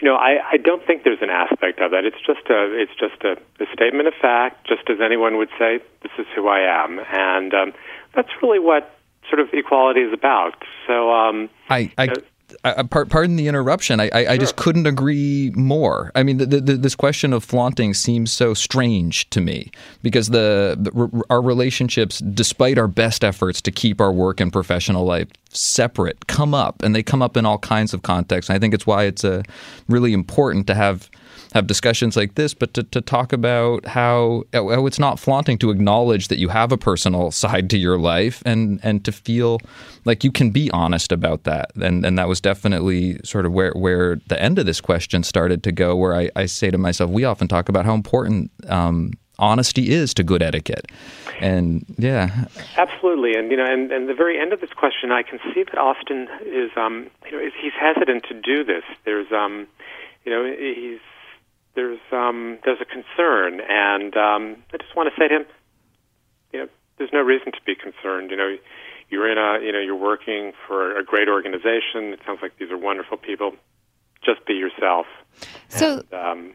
you know, I, I don't think there's an aspect of that. It's just a it's just a, a statement of fact, just as anyone would say, "This is who I am," and um, that's really what sort of equality is about. So, um, I, I, I, pardon the interruption. I, I, sure. I, just couldn't agree more. I mean, the, the, this question of flaunting seems so strange to me because the, the, our relationships, despite our best efforts to keep our work and professional life separate, come up, and they come up in all kinds of contexts. And I think it's why it's uh, really important to have have discussions like this, but to, to talk about how, how it's not flaunting to acknowledge that you have a personal side to your life and, and to feel like you can be honest about that. And, and that was definitely sort of where, where the end of this question started to go, where I, I say to myself, we often talk about how important um, honesty is to good etiquette. And yeah, absolutely. And you know, and, and the very end of this question, I can see that Austin is, um, you know, he's hesitant to do this. There's, um, you know, he's there's um, there's a concern, and um, I just want to say to him, you know, there's no reason to be concerned. You know, you're in a you know you're working for a great organization. It sounds like these are wonderful people. Just be yourself. So and um,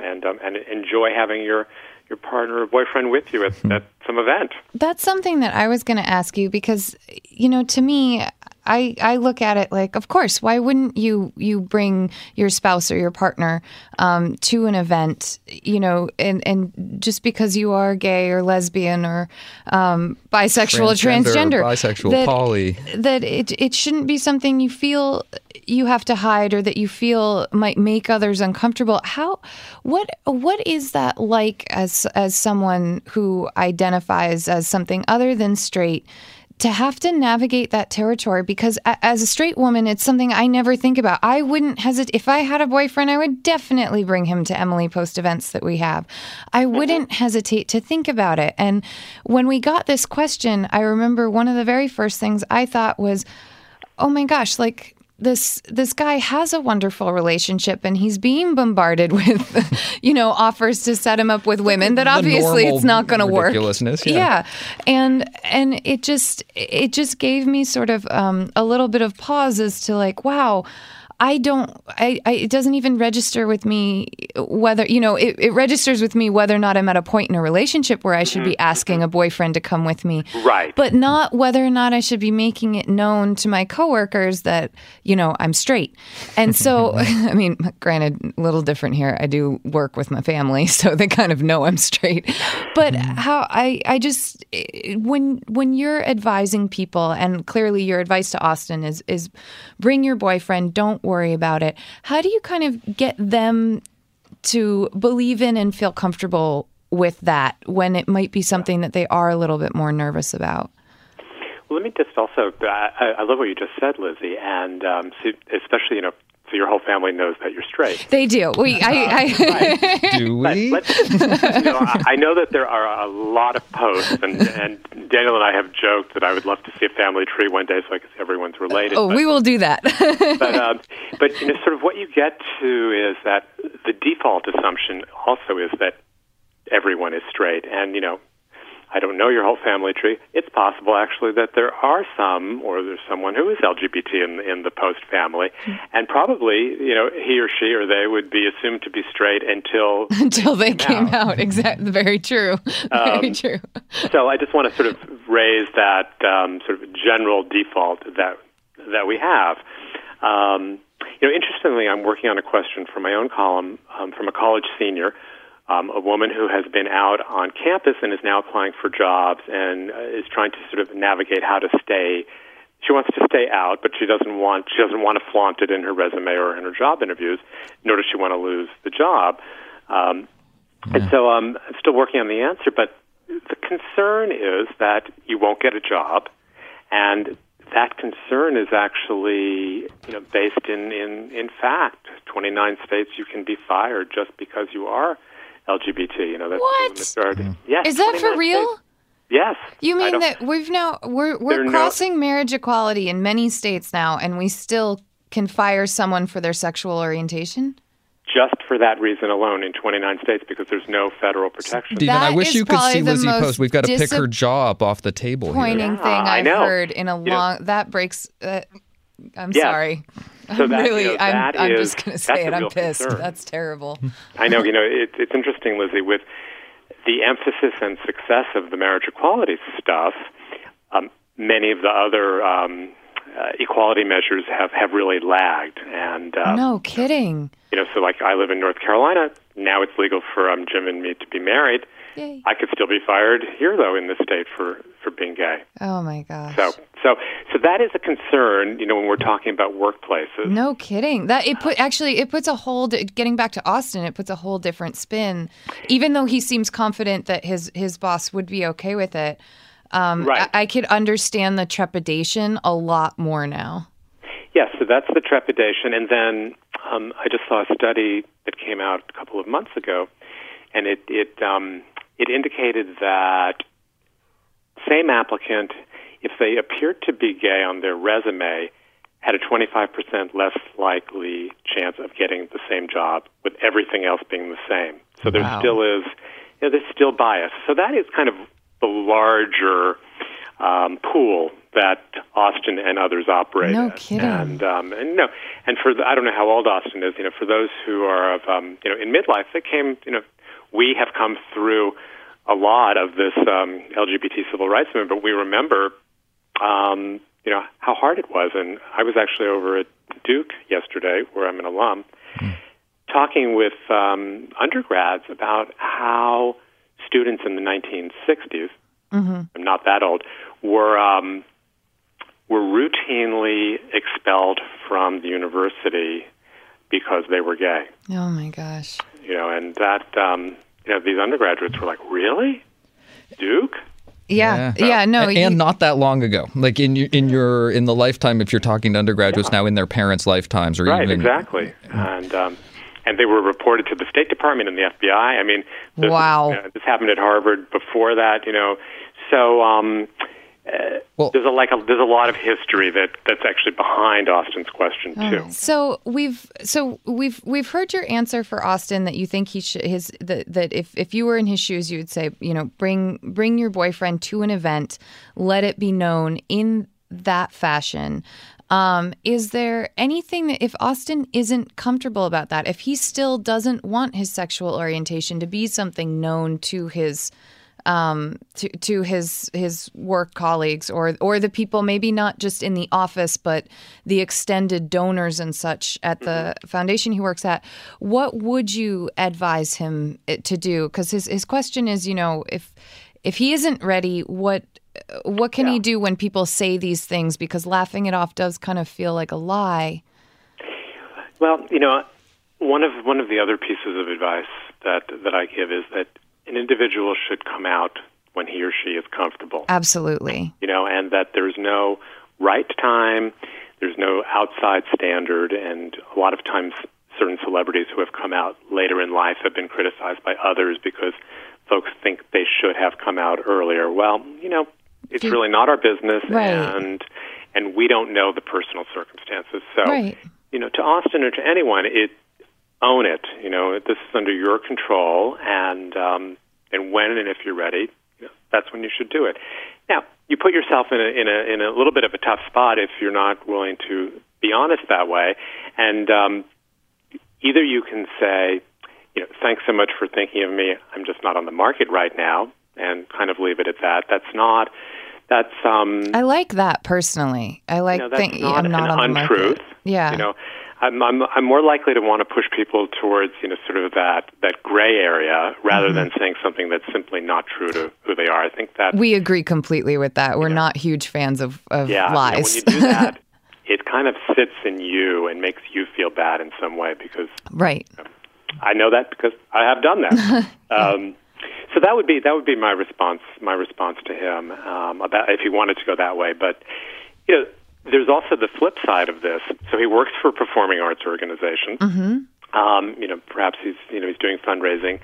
and, um, and enjoy having your your partner or boyfriend with you at, at some event. That's something that I was going to ask you because, you know, to me, I, I look at it like, of course, why wouldn't you you bring your spouse or your partner um, to an event, you know, and, and just because you are gay or lesbian or um, bisexual transgender, or transgender, bisexual, that, poly, that it it shouldn't be something you feel you have to hide or that you feel might make others uncomfortable. How what what is that like as as someone who identifies as something other than straight? To have to navigate that territory because as a straight woman it's something i never think about. I wouldn't hesitate if i had a boyfriend i would definitely bring him to emily post events that we have. I mm-hmm. wouldn't hesitate to think about it. And when we got this question i remember one of the very first things i thought was oh my gosh like this this guy has a wonderful relationship and he's being bombarded with you know offers to set him up with women that obviously it's not going to work yeah. yeah and and it just it just gave me sort of um, a little bit of pause as to like wow I don't, I, I, it doesn't even register with me whether, you know, it, it, registers with me whether or not I'm at a point in a relationship where I should be mm-hmm. asking a boyfriend to come with me. Right. But not whether or not I should be making it known to my coworkers that, you know, I'm straight. And so, I mean, granted, a little different here. I do work with my family, so they kind of know I'm straight. But mm-hmm. how I, I just, when, when you're advising people, and clearly your advice to Austin is, is bring your boyfriend, don't worry about it. How do you kind of get them to believe in and feel comfortable with that when it might be something that they are a little bit more nervous about? Well, let me just also, I, I love what you just said, Lizzie, and um, especially, you know, so your whole family knows that you're straight. They do. We, I, I do we? But, you know, I know that there are a lot of posts, and, and Daniel and I have joked that I would love to see a family tree one day, so I can see everyone's related. Oh, but, we will do that. but, um, but you know, sort of what you get to is that the default assumption also is that everyone is straight, and you know, I don't know your whole family tree. It's possible, actually, that there are some, or there's someone who is LGBT in in the Post family, and probably, you know, he or she or they would be assumed to be straight until until they came out. out. Exactly, very true. Very um, true. so I just want to sort of raise that um, sort of general default that that we have. Um, you know, interestingly, I'm working on a question for my own column um, from a college senior um, a woman who has been out on campus and is now applying for jobs and uh, is trying to sort of navigate how to stay. She wants to stay out, but she doesn't want she doesn't want to flaunt it in her resume or in her job interviews, nor does she want to lose the job. Um, yeah. And so um, I'm still working on the answer, but the concern is that you won't get a job, and that concern is actually you know based in in in fact. 29 states you can be fired just because you are LGBT. You know, that's what? the majority. Mm. Yes, is that for real? States. Yes. You mean that we've now we're we're crossing no, marriage equality in many states now, and we still can fire someone for their sexual orientation? Just for that reason alone in 29 states because there's no federal protection. Steven, I wish you could see Lizzie post. We've got to pick her jaw up off the table. Pointing thing I've heard in a long know, that breaks. Uh, I'm yeah. sorry. So that, really, you know, I'm, I'm just going to say it. I'm pissed. Concern. That's terrible. I know. You know, it, it's interesting, Lizzie, with the emphasis and success of the marriage equality stuff. Um, many of the other um, uh, equality measures have have really lagged, and uh, no kidding. You know, so like I live in North Carolina. Now it's legal for um, Jim and me to be married. Yay. I could still be fired here, though, in this state for for being gay. Oh my gosh. So so so that is a concern, you know, when we're talking about workplaces. No kidding. That it put actually it puts a whole getting back to Austin, it puts a whole different spin. Even though he seems confident that his his boss would be okay with it. Um, right. I, I could understand the trepidation a lot more now. Yes, so that's the trepidation. And then um, I just saw a study that came out a couple of months ago, and it it um, it indicated that same applicant, if they appeared to be gay on their resume, had a 25% less likely chance of getting the same job with everything else being the same. So there wow. still is, you know, there's still bias. So that is kind of the larger um, pool that Austin and others operate. No in. kidding. And um, and no, and for the, I don't know how old Austin is. You know, for those who are of um, you know in midlife, that came. You know, we have come through a lot of this um, LGBT civil rights movement. But we remember, um, you know, how hard it was. And I was actually over at Duke yesterday, where I'm an alum, mm. talking with um, undergrads about how students in the 1960s, mm-hmm. I'm not that old, were um, were routinely expelled from the university because they were gay. Oh my gosh! You know, and that um, you know these undergraduates were like, really, Duke? Yeah, yeah, yeah no, and, and, not that long ago. Like in your, in your in the lifetime, if you're talking to undergraduates yeah. now in their parents' lifetimes, or right, even exactly, and um, and they were reported to the State Department and the FBI. I mean, this, wow, uh, this happened at Harvard before that. You know, so um, uh, well, there's a like a, there's a lot of history that that's actually behind Austin's question too. So we've so we've we've heard your answer for Austin that you think he should his that that if if you were in his shoes you would say you know bring bring your boyfriend to an event, let it be known in that fashion. Um, is there anything that if Austin isn't comfortable about that, if he still doesn't want his sexual orientation to be something known to his um, to to his his work colleagues or or the people maybe not just in the office but the extended donors and such at the foundation he works at. What would you advise him eh, to do? Because his his question is, you know, if if he isn't ready, what what can yeah. he do when people say these things? Because laughing it off does kind of feel like a lie. Well, you know, one of one of the other pieces of advice that that I give is that an individual should come out when he or she is comfortable. Absolutely. You know, and that there's no right time, there's no outside standard, and a lot of times certain celebrities who have come out later in life have been criticized by others because folks think they should have come out earlier. Well, you know, it's really not our business right. and and we don't know the personal circumstances. So, right. you know, to Austin or to anyone, it own it. You know, this is under your control, and um, and when and if you're ready, you know, that's when you should do it. Now, you put yourself in a in a in a little bit of a tough spot if you're not willing to be honest that way, and um, either you can say, you know, thanks so much for thinking of me. I'm just not on the market right now, and kind of leave it at that. That's not. That's um. I like that personally. I like you know, that's think not I'm not an on the untruth. market. Yeah. You know, I'm, I'm I'm more likely to want to push people towards you know sort of that that gray area rather Mm-hmm. than saying something that's simply not true to who they are. I think that we agree completely with that. We're not huge fans of, of yeah, you know, lies. when you do that, it kind of sits in you and makes you feel bad in some way because right. I know that because I have done that. um, so that would be that would be my response my response to him um, about if he wanted to go that way. But you know, there's also the flip side of this. So he works for a performing arts organizations. Um, you know, perhaps he's you know he's doing fundraising.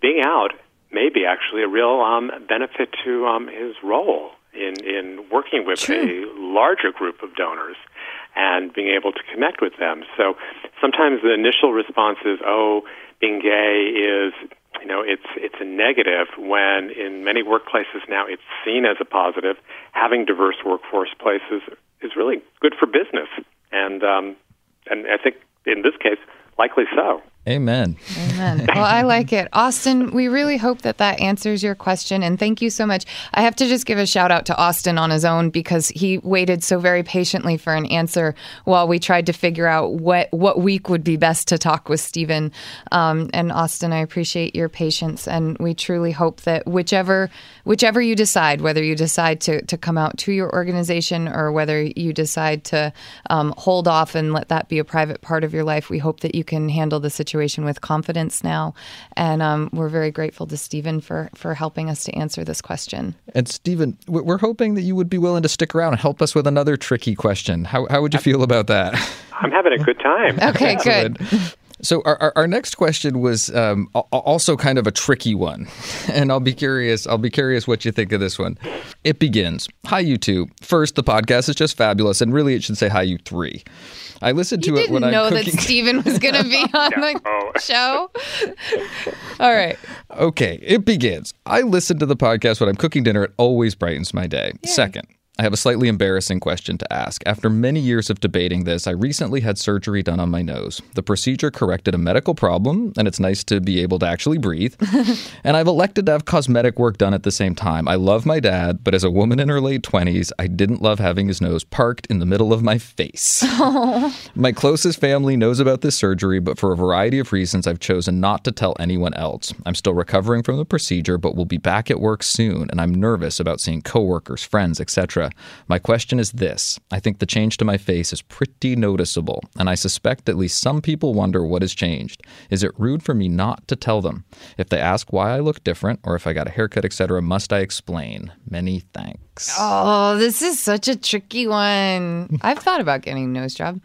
Being out may be actually a real um, benefit to um, his role in in working with a larger group of donors and being able to connect with them. So sometimes the initial response is, "Oh, being gay is." You know, it's it's a negative when in many workplaces now it's seen as a positive. Having diverse workforce places is really good for business, and um, and I think in this case, likely so. Amen. Amen. Well, I like it. Austin, we really hope that that answers your question. And thank you so much. I have to just give a shout out to Austin on his own because he waited so very patiently for an answer while we tried to figure out what, what week would be best to talk with Steven. Um, and Austin, I appreciate your patience. And we truly hope that whichever, whichever you decide, whether you decide to, to come out to your organization or whether you decide to um, hold off and let that be a private part of your life, we hope that you can handle the situation with confidence now. And um, we're very grateful to Steven for, for helping us to answer this question. And Steven, we- we're hoping that you would be willing to stick around and help us with another tricky question. How, how would you feel about that? I'm having a good time. Okay, good. So our, our, our next question was um, also kind of a tricky one, and I'll be curious. I'll be curious what you think of this one. It begins. Hi, you two. First, the podcast is just fabulous, and really, it should say hi, you three. I listened You to it didn't when know I'm that cooking. Steven was going to be on the Oh. show? All right. Okay, it begins. I listen to the podcast when I'm cooking dinner. It always brightens my day. Second, I have a slightly embarrassing question to ask. After many years of debating this, I recently had surgery done on my nose. The procedure corrected a medical problem, and it's nice to be able to actually breathe. and I've elected to have cosmetic work done at the same time. I love my dad, but as a woman in her late 20s, I didn't love having his nose parked in the middle of my face. Oh. My closest family knows about this surgery, but for a variety of reasons, I've chosen not to tell anyone else. I'm still recovering from the procedure, but will be back at work soon, and I'm nervous about seeing coworkers, friends, etc. My question is this I think the change to my face is pretty noticeable, and I suspect at least some people wonder what has changed. Is it rude for me not to tell them? If they ask why I look different, or if I got a haircut, etc., must I explain? Many thanks. Oh, this is such a tricky one. I've thought about getting a nose job.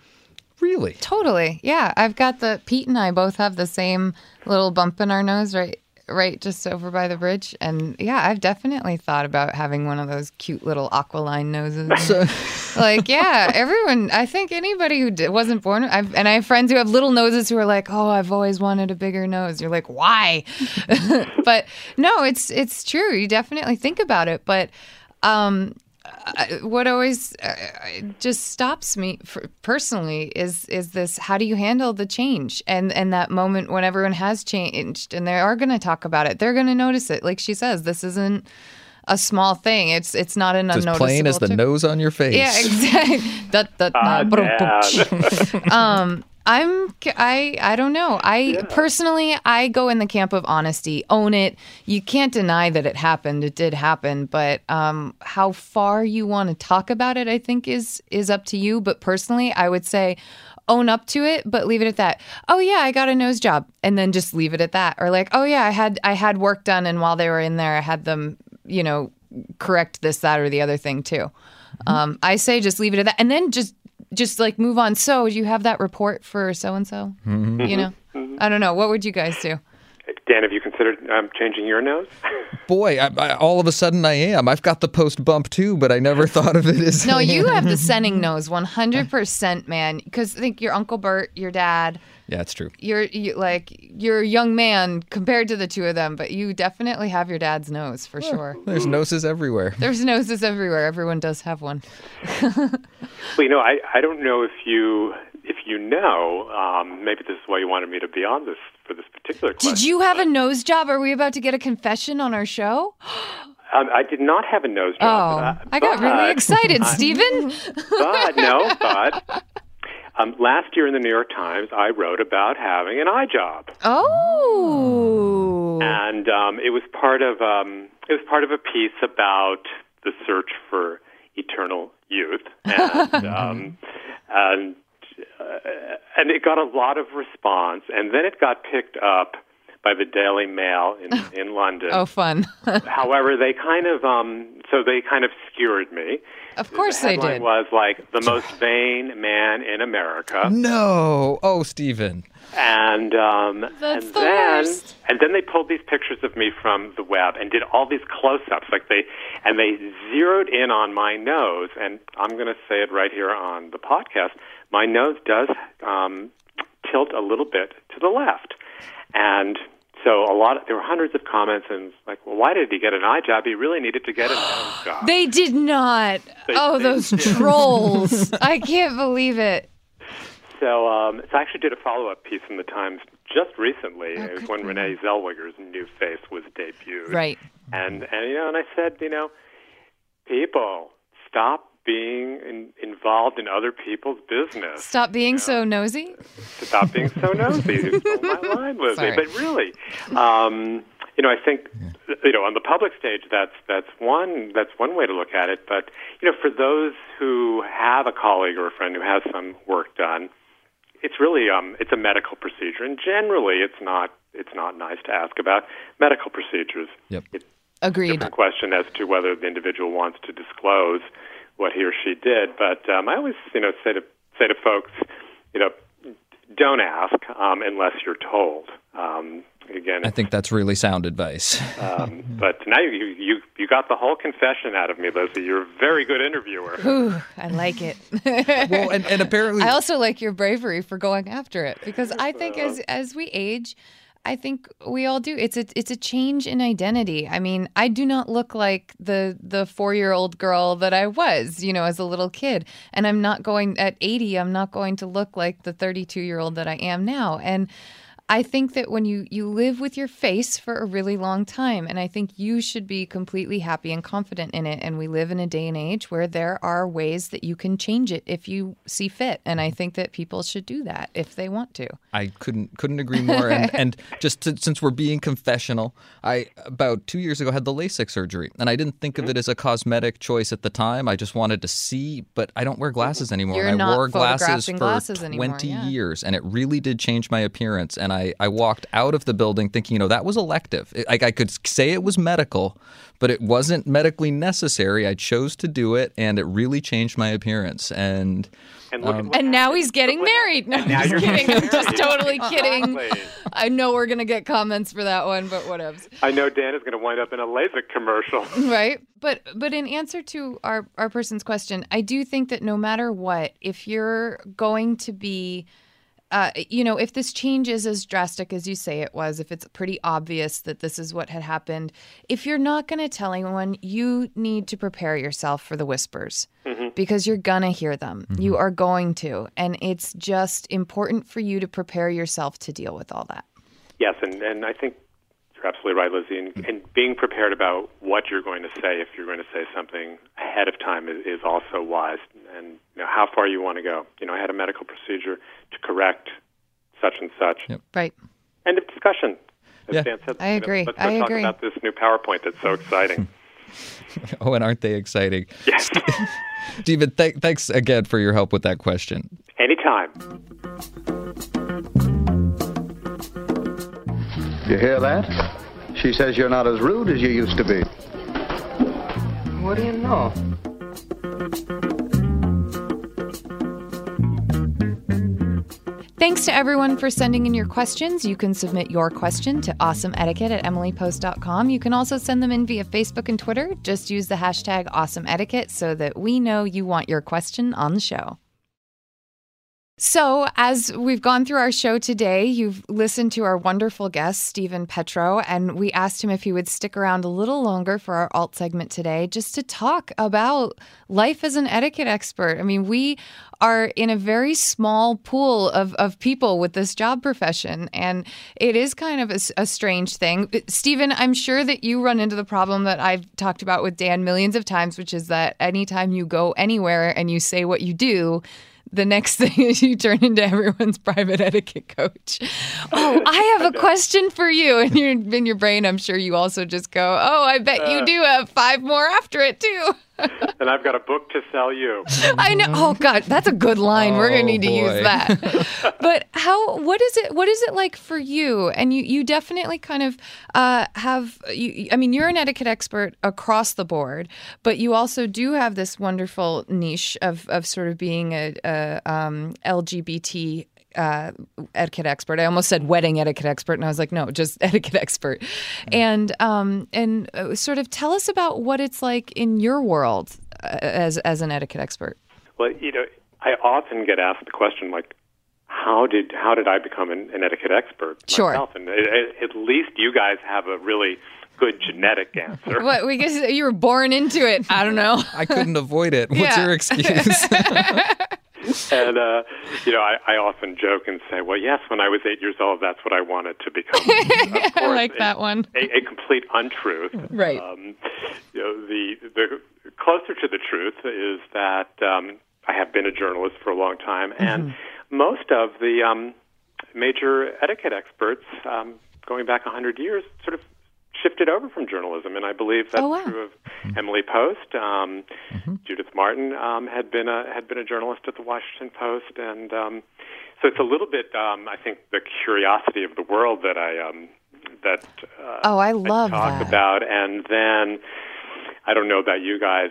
Really? Totally. Yeah. I've got the Pete and I both have the same little bump in our nose right right just over by the bridge. And yeah, I've definitely thought about having one of those cute little aquiline noses. like, yeah, everyone, I think anybody who d- wasn't born, I've, and I have friends who have little noses who are like, oh, I've always wanted a bigger nose. You're like, why? but no, it's, it's true. You definitely think about it. But, um, I- what always uh, just stops me for, personally is is this how do you handle the change and and that moment when everyone has changed and they are going to talk about it they're going to notice it like she says this isn't a small thing it's it's not an It's as plain as the tip. nose on your face. yeah exactly brum, brum, Dad. um i'm i i don't know. I personally i go in the camp of honesty own it. You can't deny that it happened. It did happen. But um how far you want to talk about it i think is is up to you. But personally i would say own up to it but leave it at that. Oh yeah i got a nose job. And then just leave it at that. Or like oh yeah i had i had work done. And while they were in there i had them you know correct this that or the other thing too. Um, i say just leave it at that. And then just just like move on so do you have that report for so and so you know mm-hmm. Mm-hmm. i don't know what would you guys do Dan, have you considered um, changing your nose? Boy, I, I, all of a sudden I am. I've got the post bump too, but I never thought of it as. No, you have the sending nose, one hundred percent, man. Because I think your Uncle Bert, your dad. Yeah, it's true. You're you, like you're a young man compared to the two of them, but you definitely have your dad's nose for sure. There's noses everywhere. There's noses everywhere. Everyone does have one. well, you know, I I don't know if you if you know, um, maybe this is why you wanted me to be on this for this particular question. Did you have a nose job? Are we about to get a confession on our show? Um, I did not have a nose Oh, job. but, I got really excited, Steven. but no, but um, last year in the New York Times, I wrote about having an eye job, Oh. and um, it was part of um, it was part of a piece about the search for eternal youth, and um, and uh, and it got a lot of response, and then it got picked up by the Daily Mail in in London. Oh, fun. However, they kind of um, so they kind of skewered me. Of course the they headline did. was like the most vain man in America, No. Oh, Steven. and um, That's and the then worst. and then they pulled these pictures of me from the web and did all these close-ups, like they and they zeroed in on my nose, and I'm going to say it right here on the podcast. My nose does um, tilt a little bit to the left, and. So a lot of, there were hundreds of comments and like, well, why did he get an eye job? He really needed to get a nose job. They did not. They- oh, they those did. trolls. I can't believe it. So, um, so I actually did a follow-up piece in the Times just recently. Oh, it was when Renee Zellweger's new face was debuted. Right. And and you know, and I said, you know, people stop being in, involved in other people's business. Stop being so nosy. Stop being so nosy. You stole my line, Lizzie. But really, um, you know, I think you know on the public stage that's that's one that's one way to look at it. But you know, for those who have a colleague or a friend who has some work done, it's really um, it's a medical procedure, and generally, it's not it's not nice to ask about medical procedures. Yep. It's Agreed. different question as to whether the individual wants to disclose what he or she did. But um, I always, you know, say to say to folks, you know, don't ask um, unless you're told. Um, again, I think that's really sound advice. um, but now you, you you got the whole confession out of me, Lizzie. You're a very good interviewer. Ooh, I like it. well, and, and apparently, I also like your bravery for going after it because I think as as we age, I think we all do. It's a it's a change in identity. I mean, I do not look like the the four year old girl that I was, you know, as a little kid, and I'm not going at eighty. I'm not going to look like the thirty two year old that I am now, and. I think that when you you live with your face for a really long time and I think you should be completely happy and confident in it and we live in a day and age where there are ways that you can change it if you see fit and I think that people should do that if they want to. I couldn't couldn't agree more. And, and just to, since we're being confessional, I about two years ago had the LASIK surgery, and I didn't think of mm-hmm. it as a cosmetic choice at the time. I just wanted to see, but I don't wear glasses anymore. You're and I not wore glasses for glasses anymore, twenty yeah. years, and it really did change my appearance. And I I walked out of the building thinking, you know, that was elective. It, like I could say it was medical, but it wasn't medically necessary. I chose to do it, and it really changed my appearance. And And look at um, what And now he's getting married. No, I'm now just you're kidding. getting I'm just totally kidding. I know we're going to get comments for that one, but whatevs. I know Dan is going to wind up in a LASIK commercial. right but but in answer to our our person's question i do think that no matter what if you're going to be uh, you know, if this change is as drastic as you say it was, if it's pretty obvious that this is what had happened, if you're not going to tell anyone, you need to prepare yourself for the whispers mm-hmm. because you're going to hear them. Mm-hmm. You are going to. And it's just important for you to prepare yourself to deal with all that. Yes, and, and I think you're absolutely right, Lizzie. And, mm-hmm. and being prepared about what you're going to say if you're going to say something ahead of time is, is also wise. And you know, how far you want to go. You know, I had a medical procedure to correct such and such. Yep. Right. End of discussion. Yeah. Dan said, I you know, agree. let's go I talk agree. about this new PowerPoint that's so exciting. oh, and aren't they exciting? yes. David, th- thanks again for your help with that question. Anytime. You hear that? She says you're not as rude as you used to be. What do you know? Thanks to everyone for sending in your questions. You can submit your question to awesomeetiquette at emilypost.com. You can also send them in via Facebook and Twitter. Just use the hashtag awesomeetiquette so that we know you want your question on the show. So, as we've gone through our show today, you've listened to our wonderful guest, Steven Petrow, and we asked him if he would stick around a little longer for our alt segment today just to talk about life as an etiquette expert. I mean, we are in a very small pool of, of people with this job profession, and it is kind of a, a strange thing. Uh, Steven, I'm sure that you run into the problem that I've talked about with Dan millions of times, which is that anytime you go anywhere and you say what you do, the next thing is you turn into everyone's private etiquette coach. Oh, I have a question for you. And you're in your brain, I'm sure you also just go, Oh, I bet you uh, do have five more after it too. And I've got a book to sell you. I know. Oh God, that's a good line. We're gonna Oh, need to use that. but how? What is it? What is it like for you? And you, you definitely kind of uh, have. You, I mean, you're an etiquette expert across the board, but you also do have this wonderful niche of of sort of being a, a um, LGBT uh, etiquette expert. I almost said wedding etiquette expert, and I was like, no, just etiquette expert. And um, and uh, sort of tell us about what it's like in your world uh, as as an etiquette expert. Well, you know, I often get asked the question like, how did how did I become an, an etiquette expert Sure. myself? And at, at least you guys have a really good genetic answer. What we guess you were born into it. I don't know. I couldn't avoid it. What's Yeah. your excuse? and uh, you know, I, I often joke and say, "Well, yes, when I was eight years old, that's what I wanted to become." Of I course, like a- that one. A, a complete untruth. Right. Um, you know, the the closer to the truth is that um, I have been a journalist for a long time, and Mm-hmm. most of the um, major etiquette experts, um, going back a hundred years, sort of shifted over from journalism, and I believe that's Oh, wow. true of Emily Post. Um, Judith Martin um, had been a had been a journalist at the Washington Post, and um, so it's a little bit, um, I think, the curiosity of the world that I um, that uh, Oh, I love talk that. about, and then I don't know about you guys.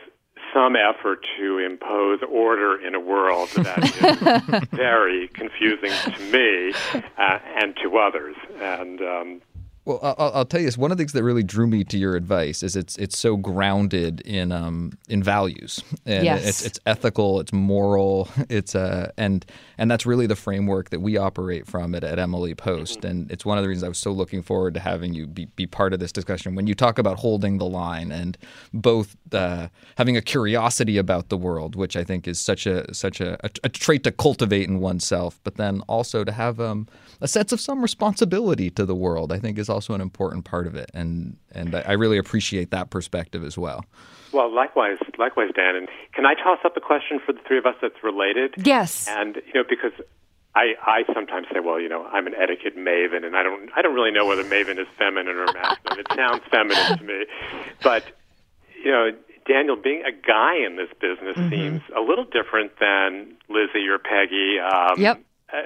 Some effort to impose order in a world that is very confusing to me uh, and to others, and um, Well, I'll, I'll tell you this. One of the things that really drew me to your advice is it's it's so grounded in um in values. And Yes. It's it's ethical. It's moral. It's uh and and that's really the framework that we operate from at, at Emily Post. And it's one of the reasons I was so looking forward to having you be, be part of this discussion. When you talk about holding the line and both uh, having a curiosity about the world, which I think is such a such a, a, a trait to cultivate in oneself, but then also to have um, a sense of some responsibility to the world, I think is also an important part of it. And and I I really appreciate that perspective as well. Well, likewise, likewise, Dan. And can I toss up a question for the three of us that's related? Yes. And you know, because I I sometimes say, well, you know, I'm an etiquette maven, and I don't I don't really know whether maven is feminine or masculine. it sounds feminine to me, but you know. Daniel, being a guy in this business Mm-hmm. seems a little different than Lizzie or Peggy. Um, Yep. Uh,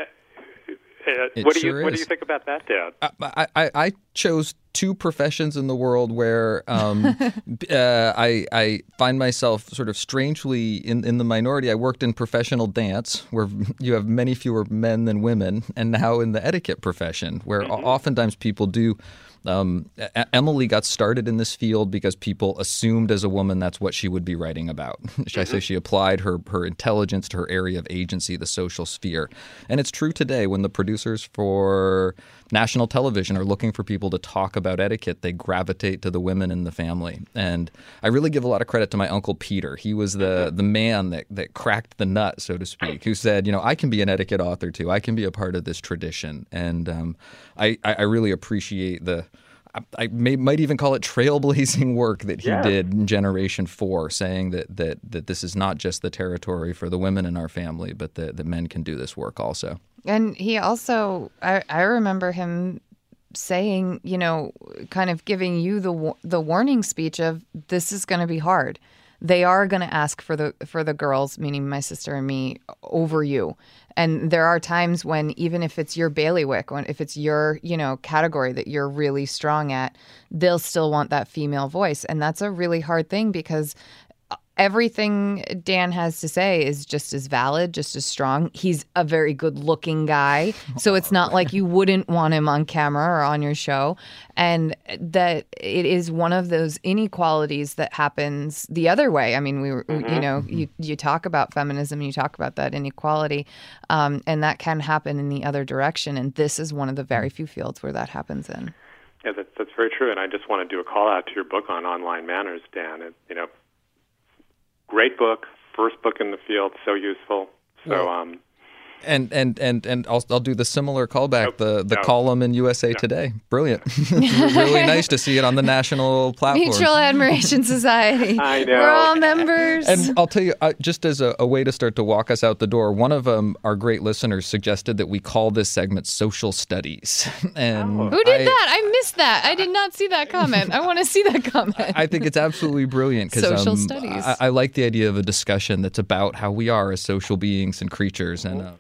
It what do sure you What do you think about that, Dad? I, I, I chose two professions in the world where um, uh, I, I find myself sort of strangely in, in the minority. I worked in professional dance, where you have many fewer men than women, and now in the etiquette profession, where o- oftentimes people do. Um, Emily got started in this field because people assumed as a woman that's what she would be writing about. Should I say she applied her, her intelligence to her area of agency, the social sphere. And it's true today when the producers for national television are looking for people to talk about etiquette, they gravitate to the women in the family. And I really give a lot of credit to my uncle Peter. He was the the man that, that cracked the nut, so to speak, who said, you know, I can be an etiquette author too. I can be a part of this tradition. And um, I, I I really appreciate the I- I may, might even call it trailblazing work that he Yeah. did in Generation Four, saying that that that this is not just the territory for the women in our family, but that, that men can do this work also. And he also, I, I remember him saying, you know, kind of giving you the the warning speech of this is going to be hard. They are going to ask for the for the girls, meaning my sister and me, over you. And there are times when even if it's your bailiwick, when if it's your you know category that you're really strong at, they'll still want that female voice, and that's a really hard thing because everything Dan has to say is just as valid, just as strong. He's a very good looking guy. So it's not like you wouldn't want him on camera or on your show. And that it is one of those inequalities that happens the other way. I mean, we were, you know, you, you talk about feminism, you talk about that inequality, um, and that can happen in the other direction. And this is one of the very few fields where that happens in. Yeah, that, that's very true. And I just want to do a call out to your book on online manners, Dan. It, you know, great book, first book in the field, so useful. So, um, And and and and I'll I'll do the similar callback Nope. the the No. column in USA Today. Brilliant. really nice to see it on the national platform. Mutual Admiration Society. I know. We're all members. And I'll tell you, uh, just as a, a way to start to walk us out the door, one of um, our great listeners suggested that we call this segment "Social Studies," and Who did I- that? I missed that. I did not see that comment. I want to see that comment. I think it's absolutely brilliant because Social um, studies. I, I like the idea of a discussion that's about how we are as social beings and creatures. And uh,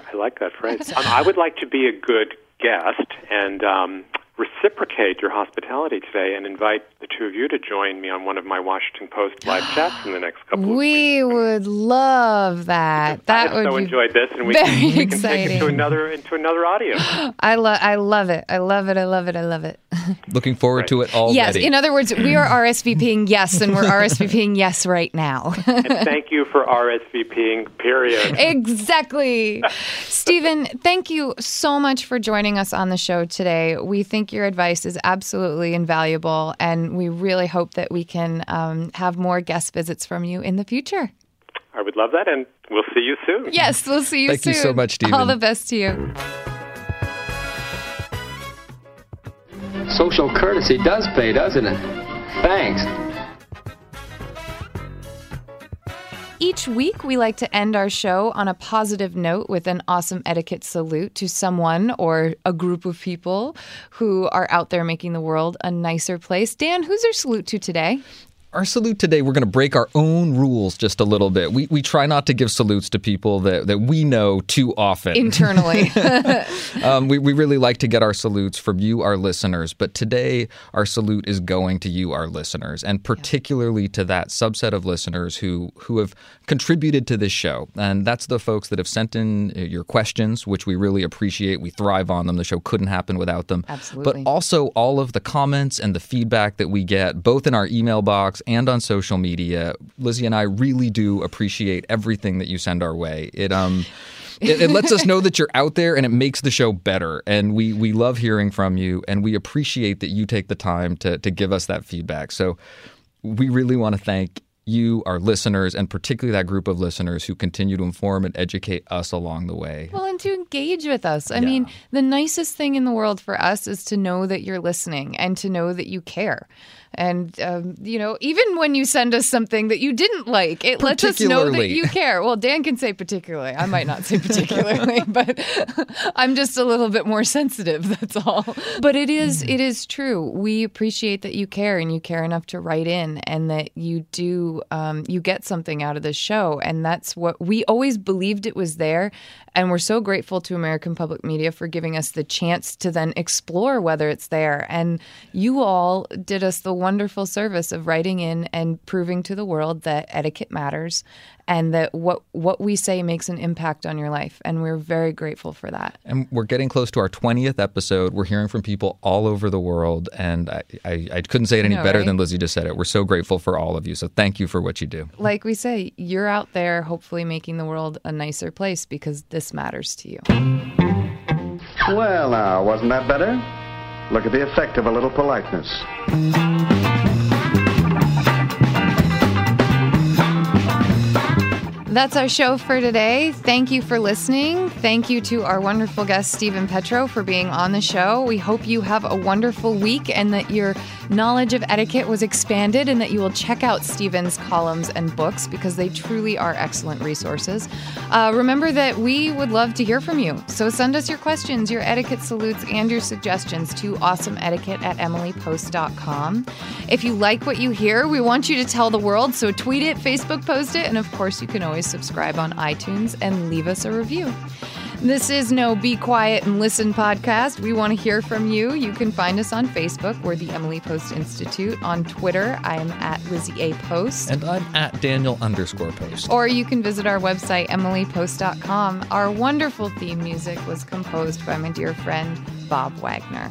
I like that phrase. um, I would like to be a good guest and um, reciprocate your hospitality today and invite the two of you to join me on one of my Washington Post live chats in the next couple of weeks. we would love that. That I would so be enjoyed this, and we very can, we can take it to another into another audience. I love. I love it. I love it. I love it. I love it. looking forward to it already. Yes. In other words, we are RSVPing yes, and we're RSVPing yes right now. and thank you for RSVPing. Period. exactly. Steven, thank you so much for joining us on the show today. We think your advice is absolutely invaluable, and we really hope that we can um, have more guest visits from you in the future. I would love that, and we'll see you soon. Yes, we'll see you Thank soon. you so much, Steven. All the best to you. Social courtesy does pay, doesn't it? Thanks. Each week, we like to end our show on a positive note with an awesome etiquette salute to someone or a group of people who are out there making the world a nicer place. Dan, who's our salute to today? Our salute today, we're going to break our own rules just a little bit. We, we try not to give salutes to people that, that we know too often. Internally. Um, we, we really like to get our salutes from you, our listeners, but today our salute is going to you, our listeners, and particularly to that subset of listeners who who have contributed to this show. And that's the folks that have sent in uh, your questions, which we really appreciate. We thrive on them. The show couldn't happen without them. Absolutely. But also all of the comments and the feedback that we get, both in our email box and on social media. Lizzie and I really do appreciate everything that you send our way. It um it, it lets us know that you're out there and it makes the show better. And we we love hearing from you and we appreciate that you take the time to to give us that feedback. So we really want to thank you, our listeners, and particularly that group of listeners who continue to inform and educate us along the way. Well, and to engage with us. I mean, the nicest thing in the world for us is to know that you're listening and to know that you care. And, um, you know, even when you send us something that you didn't like, it lets us know that you care. Well, Dan can say particularly. I might not say particularly, but I'm just a little bit more sensitive. That's all. But it is, it is true. We appreciate that you care and you care enough to write in and that you do, um, you get something out of the show. And that's what we always believed it was there. And we're so grateful to American Public Media for giving us the chance to then explore whether it's there. And you all did us the wonderful service of writing in and proving to the world that etiquette matters and that what what we say makes an impact on your life. And we're very grateful for that. And we're getting close to our 20th episode. We're hearing from people all over the world. And I, I, I couldn't say it any know, better right? than Lizzie just said it. We're so grateful for all of you. So thank you for what you do. Like we say, you're out there hopefully making the world a nicer place because this matters to you. Well, now, wasn't that better? Look at the effect of a little politeness. That's our show for today. Thank you for listening. Thank you to our wonderful guest, Steven Petrow, for being on the show. We hope you have a wonderful week and that your knowledge of etiquette was expanded and that you will check out Steven's columns and books because they truly are excellent resources. Uh, remember that we would love to hear from you. So send us your questions, your etiquette salutes, and your suggestions to awesomeetiquette at emilypost.com. If you like what you hear, we want you to tell the world. So tweet it, Facebook post it, and of course, you can always subscribe on iTunes and leave us a review. This is no Be Quiet and Listen podcast. We want to hear from you. You can find us on Facebook. We're the Emily Post Institute. On Twitter, I am at Lizzie A. Post. And I'm at Daniel underscore post. Or you can visit our website, emilypost.com. Our wonderful theme music was composed by my dear friend, Bob Wagner.